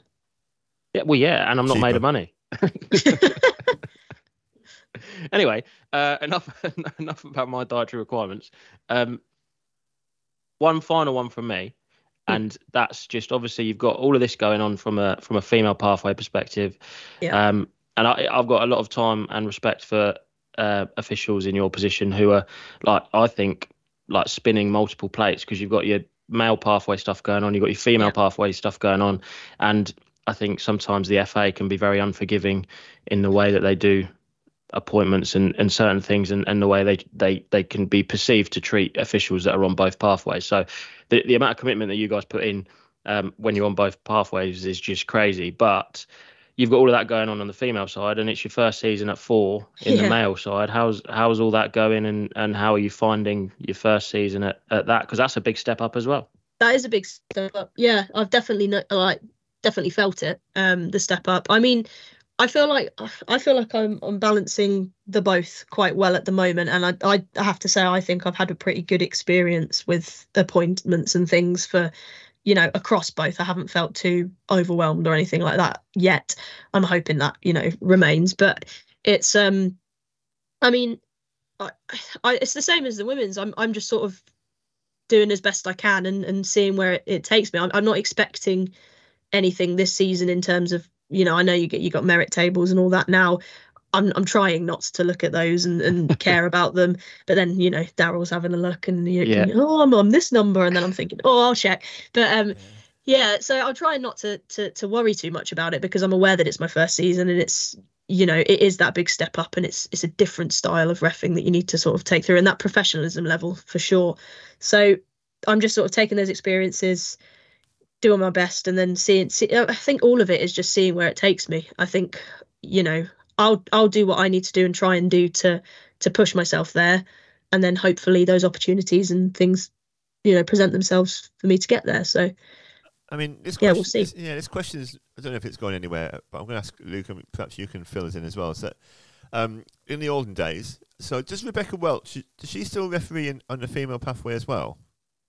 [SPEAKER 2] Yeah, well, yeah, and I'm not made of money. anyway, uh, enough enough about my dietary requirements. Um, one final one from me. and that's just obviously you've got all of this going on from a from a female pathway perspective.
[SPEAKER 3] Yeah.
[SPEAKER 2] Um, and I, I've got a lot of time and respect for uh, officials in your position who are like I think like spinning multiple plates because you've got your male pathway stuff going on, you've got your female
[SPEAKER 3] Yeah.
[SPEAKER 2] pathway stuff going on, and I think sometimes the FA can be very unforgiving in the way that they do appointments and, and certain things and, and the way they, they they can be perceived to treat officials that are on both pathways. So the, the amount of commitment that you guys put in um, when you're on both pathways is just crazy. But you've got all of that going on on the female side, and it's your first season at four in the male side. How's how's all that going, and and how are you finding your first season at, at that? Because that's a big step up as well.
[SPEAKER 3] that is a big step up. Yeah, I've definitely no, like definitely felt it. Um, the step up. I mean, I feel like I feel like I'm I'm balancing the both quite well at the moment, and I I have to say I think I've had a pretty good experience with appointments and things for. You know, across both, I haven't felt too overwhelmed or anything like that yet. I'm hoping that you know remains, but it's um, I mean, I, I it's the same as the women's. I'm I'm just sort of doing as best I can and, and seeing where it, it takes me. I'm, I'm not expecting anything this season in terms of you know I know you get you got merit tables and all that now. I'm I'm trying not to look at those and, and care about them, but then you know Daryl's having a look and you,
[SPEAKER 2] Yeah.
[SPEAKER 3] oh I'm on this number. And then I'm thinking oh I'll check, but um yeah so I'm trying not to to to worry too much about it because I'm aware that it's my first season and it's you know it is that big step up and it's it's a different style of refing that you need to sort of take through and that professionalism level for sure. So i'm just sort of taking those experiences doing my best and then seeing see, i think all of it is just seeing where it takes me i think you know i'll i'll do what i need to do and try and do to to push myself there and then hopefully those opportunities and things you know present themselves for me to get there so
[SPEAKER 1] I mean, this
[SPEAKER 3] Yeah,
[SPEAKER 1] question,
[SPEAKER 3] we'll see.
[SPEAKER 1] This, yeah, this question is. I don't know if it's going anywhere, but I'm going to ask Luke, and perhaps you can fill us in as well. So, um, in the olden days, so does Rebecca Welch? Does she still referee in, on the female pathway as well,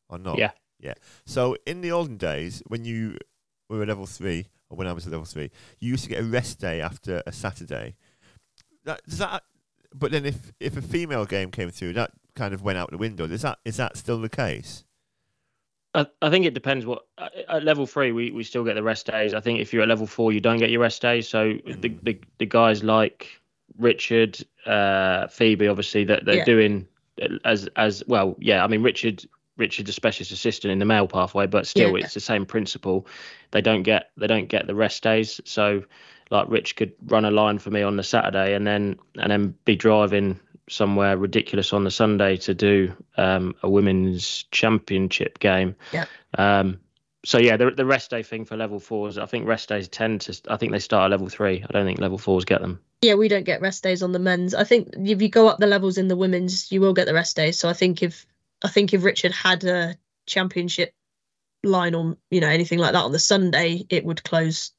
[SPEAKER 1] or not?
[SPEAKER 2] Yeah.
[SPEAKER 1] Yeah. So in the olden days, when you were a level three, or when I was a level three, you used to get a rest day after a Saturday. That does that. But then, if if a female game came through, that kind of went out the window. Is that is that still the case?
[SPEAKER 2] I, I think it depends what at- at level three we, we still get the rest days. I think if you're at level four you don't get your rest days. So the, the the guys like Richard, uh, Phoebe, obviously that they're
[SPEAKER 3] Yeah.
[SPEAKER 2] doing as as well. Yeah, I mean Richard Richard's a specialist assistant in the male pathway, but still
[SPEAKER 3] Yeah.
[SPEAKER 2] it's the same principle. They don't get they don't get the rest days. So like Rich could run a line for me on the Saturday and then and then be driving somewhere ridiculous on the Sunday to do um, a women's championship game.
[SPEAKER 3] Yeah.
[SPEAKER 2] Um, so yeah, the the rest day thing for level fours, I think rest days tend to. I think they start at level three. I don't think level fours get them.
[SPEAKER 3] yeah we don't get rest days on the men's i think if you go up the levels in the women's you will get the rest days so i think if i think if richard had a championship line on you know anything like that on the sunday it would close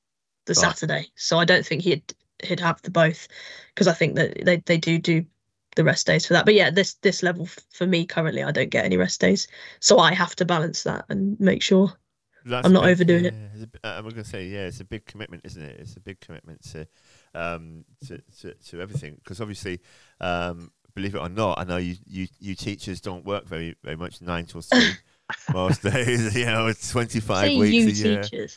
[SPEAKER 3] the
[SPEAKER 1] Right.
[SPEAKER 3] saturday so i don't think he'd he'd have the both because i think that they, they do do the rest days for that but yeah this this level f- for me currently i don't get any rest days so i have to balance that and make sure
[SPEAKER 1] That's
[SPEAKER 3] I'm not
[SPEAKER 1] big-
[SPEAKER 3] overdoing it.
[SPEAKER 1] yeah, it's a bi- I'm going to say, yeah, it's a big commitment, isn't it? It's a big commitment to, um, to to, to everything because obviously, um, believe it or not, I know you, you, you teachers don't work very very much nine till three most days. You know, twenty five weeks a year,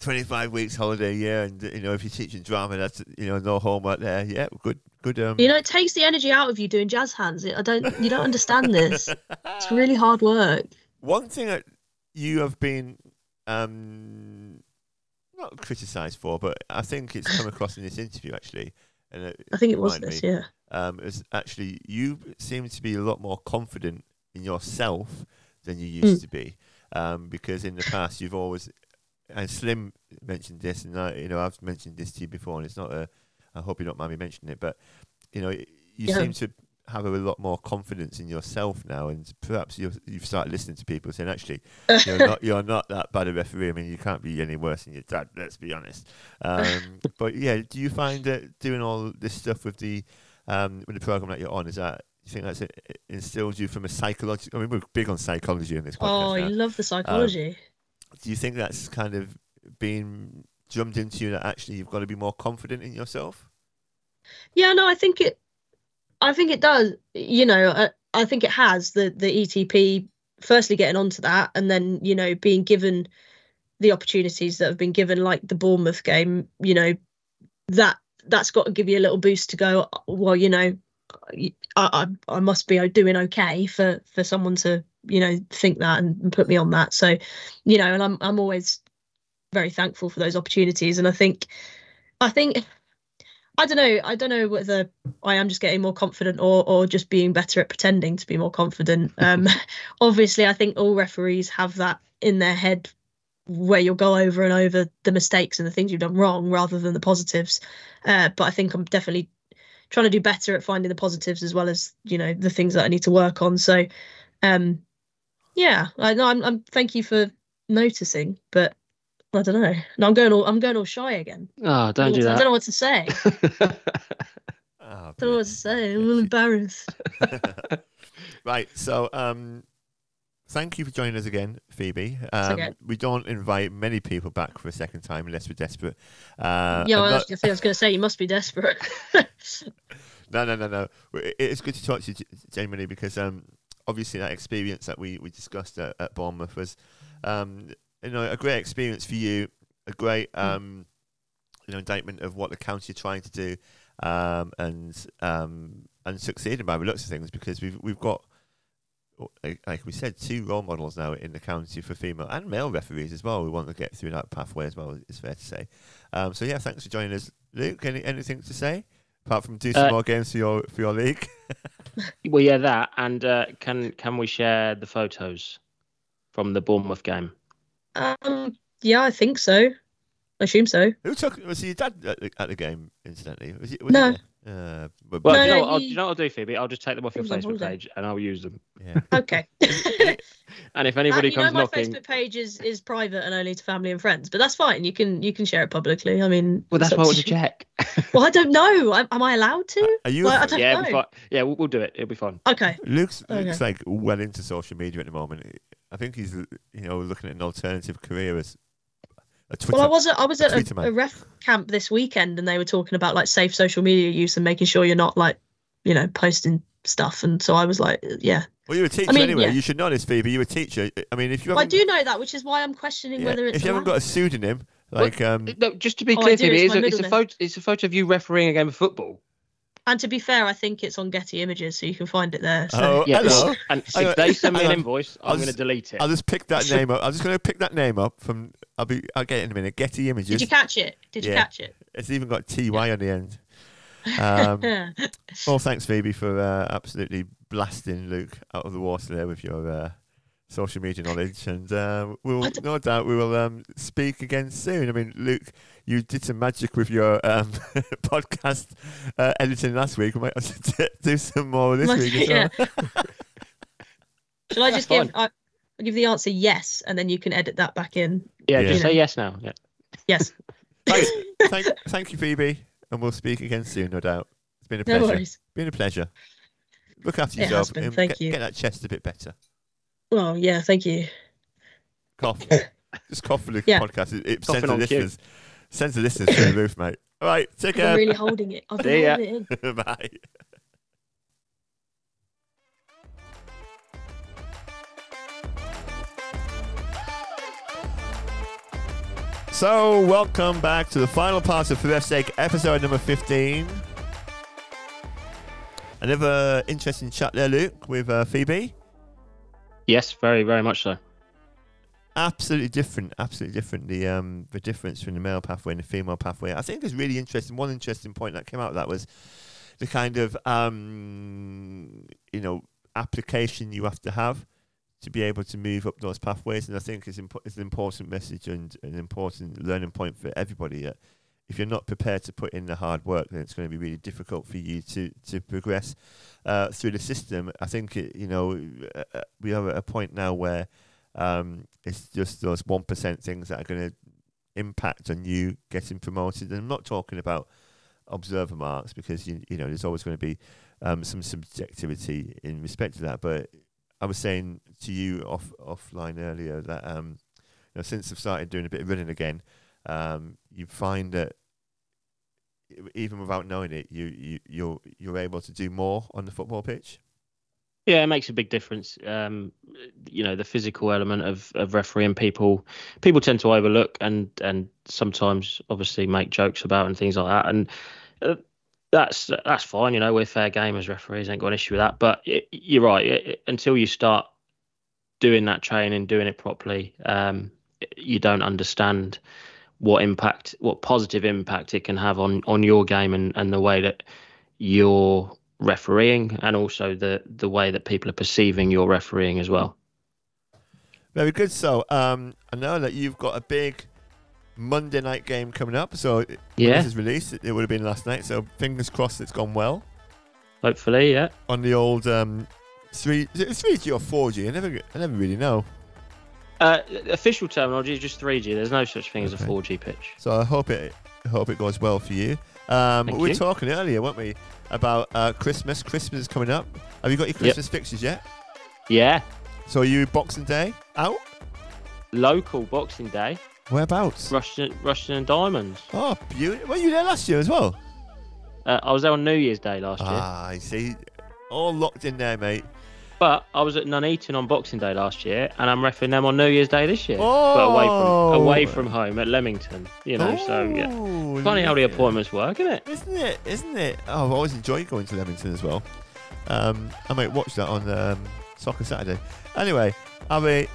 [SPEAKER 1] twenty five weeks holiday a year, and you know if you're teaching drama, that's you know no homework there. Yeah, good good. Um,
[SPEAKER 3] you know it takes the energy out of you doing jazz hands i don't you don't understand this it's really hard work
[SPEAKER 1] One thing that you have been um, not criticised for, but I think it's come across in this interview actually, and
[SPEAKER 3] I think it was this,
[SPEAKER 1] me,
[SPEAKER 3] yeah.
[SPEAKER 1] Um, is actually you seem to be a lot more confident in yourself than you used
[SPEAKER 3] Mm.
[SPEAKER 1] to be, um, because in the past you've always, and Slim mentioned this, and I, you know I've mentioned this to you before, and it's not a, I hope you don't mind me mentioning it, but you know you
[SPEAKER 3] Yeah.
[SPEAKER 1] seem to have a lot more confidence in yourself now, and perhaps you've, you've started listening to people saying, actually, you're not you're not that bad a referee. I mean, you can't be any worse than your dad. Let's be honest. Um, but yeah, do you find that doing all this stuff with the um, with the program that you're on is that you think that's it, instills you from a psychological? I mean, we're big on psychology in this
[SPEAKER 3] oh,
[SPEAKER 1] podcast.
[SPEAKER 3] you
[SPEAKER 1] now.
[SPEAKER 3] love the psychology.
[SPEAKER 1] Do you think that's kind of been drummed into you that actually you've got to be more confident in yourself?
[SPEAKER 3] yeah, no, I think it. I think it does. You know, I, I think it has the the ETP firstly getting onto that, and then you know being given the opportunities that have been given, like the Bournemouth game, you know that that's got to give you a little boost to go. Well, you know, I I, I must be doing okay for for someone to you know think that and, and put me on that. So, you know, and I'm I'm always very thankful for those opportunities, and I think I think I don't know. I don't know whether I am just getting more confident or or just being better at pretending to be more confident. Um, obviously, I think all referees have that in their head where you'll go over and over the mistakes and the things you've done wrong rather than the positives. Uh, but I think I'm definitely trying to do better at finding the positives as well as you know the things that I need to work on. So, um, yeah, I know. I'm, I'm. Thank you for noticing, but I don't know. No, I'm going all I'm going all shy again.
[SPEAKER 2] Oh, don't do
[SPEAKER 3] I
[SPEAKER 2] that.
[SPEAKER 3] don't know what to say.
[SPEAKER 1] Ah,
[SPEAKER 3] I don't know what to say. I'm a little embarrassed.
[SPEAKER 1] right. So, um, thank you for joining us again, Phoebe. Um,
[SPEAKER 3] okay.
[SPEAKER 1] We don't invite many people back for a second time unless we're desperate. Uh,
[SPEAKER 3] yeah, well,
[SPEAKER 1] that-
[SPEAKER 3] I was, going to say you must be desperate.
[SPEAKER 1] No, no, no, no. It's good to talk to you, genuinely, because um, obviously that experience that we, we discussed at, at Bournemouth was, um, you know, a great experience for you, a great, um, you know, indictment of what the county are trying to do, um, and um, and succeeding by the looks of things, because we've we've got. Like like we said, two role models now in the county for female and male referees as well. We want to get through that pathway as well. It's fair to say. Um, so yeah, thanks for joining us, Luke. Any anything to say apart from do some
[SPEAKER 2] Uh,
[SPEAKER 1] more games for your for your league?
[SPEAKER 2] well, yeah, that and uh, can can we share the photos from the Bournemouth game?
[SPEAKER 3] um, yeah, I think so. I assume so.
[SPEAKER 1] Who took? Was your dad at the, at the game? Incidentally, was it? Was
[SPEAKER 3] No.
[SPEAKER 1] It, uh, but,
[SPEAKER 2] Well,
[SPEAKER 3] No,
[SPEAKER 2] you, know
[SPEAKER 3] no,
[SPEAKER 2] what, I'll, do you know what I'll do, Phoebe? I'll just take them off your Facebook
[SPEAKER 3] holiday.
[SPEAKER 2] page and I'll use them.
[SPEAKER 1] yeah.
[SPEAKER 3] Okay.
[SPEAKER 2] And if anybody
[SPEAKER 3] Uh, you know, my
[SPEAKER 2] knocking,
[SPEAKER 3] Facebook page is is private and only to family and friends, but that's fine. You can you can share it publicly. I mean,
[SPEAKER 2] well, that's
[SPEAKER 3] it's
[SPEAKER 2] why I
[SPEAKER 3] up
[SPEAKER 2] want to
[SPEAKER 3] to
[SPEAKER 2] check.
[SPEAKER 3] Well, I don't know. Am, am I allowed to?
[SPEAKER 1] Are you?
[SPEAKER 3] Well, I don't
[SPEAKER 2] yeah,
[SPEAKER 3] know.
[SPEAKER 2] yeah, we'll, we'll do it. It'll be fun.
[SPEAKER 3] Okay.
[SPEAKER 1] Luke's,
[SPEAKER 3] Okay.
[SPEAKER 1] Luke's like well into social media at the moment. I think he's you know looking at an alternative career as a Twitter.
[SPEAKER 3] Well, I was at, I was at
[SPEAKER 1] Twitter
[SPEAKER 3] a, a ref camp this weekend, and they were talking about like safe social media use and making sure you're not like, you know, posting stuff. And so I was like, yeah,
[SPEAKER 1] well, you're a teacher
[SPEAKER 3] mean,
[SPEAKER 1] anyway.
[SPEAKER 3] yeah.
[SPEAKER 1] You should know this, Phoebe. You're a teacher. I mean, if you
[SPEAKER 3] Well, I do know that, which is why I'm questioning
[SPEAKER 1] yeah,
[SPEAKER 3] whether it's.
[SPEAKER 1] if you haven't got a pseudonym, like um,
[SPEAKER 2] No, just to be
[SPEAKER 3] Oh,
[SPEAKER 2] clear,
[SPEAKER 3] do,
[SPEAKER 2] Phoebe,
[SPEAKER 3] it's
[SPEAKER 2] it's, a, it's a photo. It's a photo of you refereeing a game of football.
[SPEAKER 3] And to be fair, I think it's on Getty Images, so you can find it there. So.
[SPEAKER 1] oh,
[SPEAKER 2] Yeah,
[SPEAKER 1] hello.
[SPEAKER 2] and
[SPEAKER 1] Hang on,
[SPEAKER 2] if they send me an invoice,
[SPEAKER 1] I'll
[SPEAKER 2] I'm going to delete it.
[SPEAKER 1] I'll just pick that name up. I'm just going to pick that name up from. I'll be. I'll get it in a minute. Getty Images.
[SPEAKER 3] Did you catch it? Did you catch it?
[SPEAKER 1] It's even got ty on the end. Um, well, thanks, Phoebe, for uh, absolutely blasting Luke out of the water there with your uh, social media knowledge, and uh, we'll no doubt we will um, speak again soon. I mean, Luke, you did some magic with your um, podcast uh, editing last week. We might have to do some more this week as well.
[SPEAKER 3] Shall I
[SPEAKER 2] That's
[SPEAKER 3] just give? I, I'll give the answer yes, and then you can edit that back in.
[SPEAKER 2] yeah,
[SPEAKER 1] Yeah.
[SPEAKER 2] just say yes now. Yeah.
[SPEAKER 3] Yes.
[SPEAKER 1] thank, thank, thank you, Phoebe, and we'll speak again soon, no doubt. It's been a pleasure.
[SPEAKER 3] No
[SPEAKER 1] pleasure.
[SPEAKER 3] worries.
[SPEAKER 1] Been a pleasure. Look after
[SPEAKER 3] It has
[SPEAKER 1] yourself.
[SPEAKER 3] been, thank
[SPEAKER 1] get,
[SPEAKER 3] you.
[SPEAKER 1] Get that chest a bit better.
[SPEAKER 3] Well, yeah. Thank you.
[SPEAKER 1] Cough. Just cough for the
[SPEAKER 3] Yeah.
[SPEAKER 1] podcast. It, it
[SPEAKER 2] Coughing
[SPEAKER 1] sends the
[SPEAKER 2] on cue.
[SPEAKER 1] Listeners, sends the listeners through the roof, mate. All right, take care.
[SPEAKER 3] I'm
[SPEAKER 1] care.
[SPEAKER 3] really holding it. I've
[SPEAKER 2] See
[SPEAKER 3] been holding it in.
[SPEAKER 1] Bye. So, welcome back to the final part of For The Ref's Sake, episode number 15. Another interesting chat there, Luke, with uh, Phoebe.
[SPEAKER 2] Yes, very, very much so.
[SPEAKER 1] Absolutely different absolutely different the um the difference between the male pathway and the female pathway. I think is really interesting one interesting point that came out of that was the kind of um you know application you have to have to be able to move up those pathways. And i think it's, impo- it's an important message and an important learning point for everybody that if you're not prepared to put in the hard work then it's going to be really difficult for you to to progress uh, through the system. I think it, you know uh, uh, we are at a point now where um, it's just those one percent things that are going to impact on you getting promoted. And I'm not talking about observer marks because you you know there's always going to be um, some subjectivity in respect to that. But I was saying to you off offline earlier that um, you know, since I've started doing a bit of running again, um, you find that even without knowing it, you you you're you're able to do more on the football pitch.
[SPEAKER 2] Yeah, it makes a big difference. Um, you know, the physical element of, of refereeing people people tend to overlook and and sometimes obviously make jokes about and things like that. And uh, that's that's fine. You know, we're fair game as referees, ain't got an issue with that. But it, you're right. It, until you start doing that training, doing it properly, um, you don't understand what impact, what positive impact it can have on on your game and and the way that you're refereeing and also the the way that people are perceiving your refereeing as well.
[SPEAKER 1] Very good. So, um, I know that you've got a big Monday night game coming up. So,
[SPEAKER 2] yeah,
[SPEAKER 1] this is released. It, it would have been last night. So, fingers crossed, it's gone well.
[SPEAKER 2] Hopefully, yeah.
[SPEAKER 1] On the old um, three, three G or four G? I never, I never really know.
[SPEAKER 2] Uh, official terminology is just 3G. There's no such thing
[SPEAKER 1] okay.
[SPEAKER 2] as a 4G pitch.
[SPEAKER 1] So I hope it, I hope it goes well for you. Um, we were
[SPEAKER 2] you.
[SPEAKER 1] talking earlier, weren't we, about uh, Christmas. Christmas is coming up. Have you got your Christmas fixtures yet?
[SPEAKER 2] Yeah.
[SPEAKER 1] So are you Boxing Day out?
[SPEAKER 2] Local Boxing Day.
[SPEAKER 1] Whereabouts?
[SPEAKER 2] Rushden, Rushden and Diamonds.
[SPEAKER 1] Oh, beautiful. Were you there last year as well?
[SPEAKER 2] Uh, I was there on New Year's Day last year.
[SPEAKER 1] Ah, I see. All locked in there, mate.
[SPEAKER 2] But I was at Nuneaton on Boxing Day last year, and I'm refereeing them on New Year's Day this year.
[SPEAKER 1] Oh.
[SPEAKER 2] But away from away from home at Leamington, you know. So yeah,
[SPEAKER 1] Oh,
[SPEAKER 2] funny how the appointments work, isn't it?
[SPEAKER 1] Isn't it? Isn't it? Oh, I've always enjoyed going to Leamington as well. Um, I might watch that on um, Soccer Saturday. Anyway, have a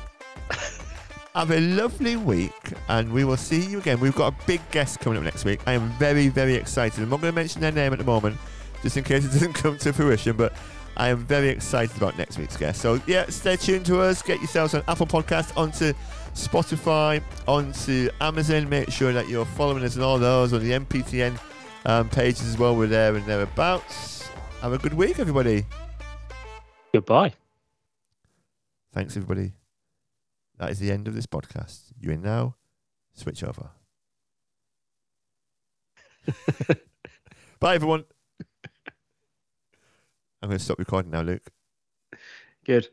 [SPEAKER 1] have a lovely week, and we will see you again. We've got a big guest coming up next week. I am very, very excited. I'm not going to mention their name at the moment, just in case it doesn't come to fruition. But I am very excited about next week's guest. So yeah, stay tuned to us. Get yourselves on Apple Podcast, onto Spotify, onto Amazon. Make sure that you're following us on all those on the MPTN um, pages as well. We're there and thereabouts. Have a good week, everybody.
[SPEAKER 2] Goodbye.
[SPEAKER 1] Thanks, everybody. That is the end of this podcast. You in now switch over. Bye, everyone. I'm going to stop recording now, Luke.
[SPEAKER 2] Good.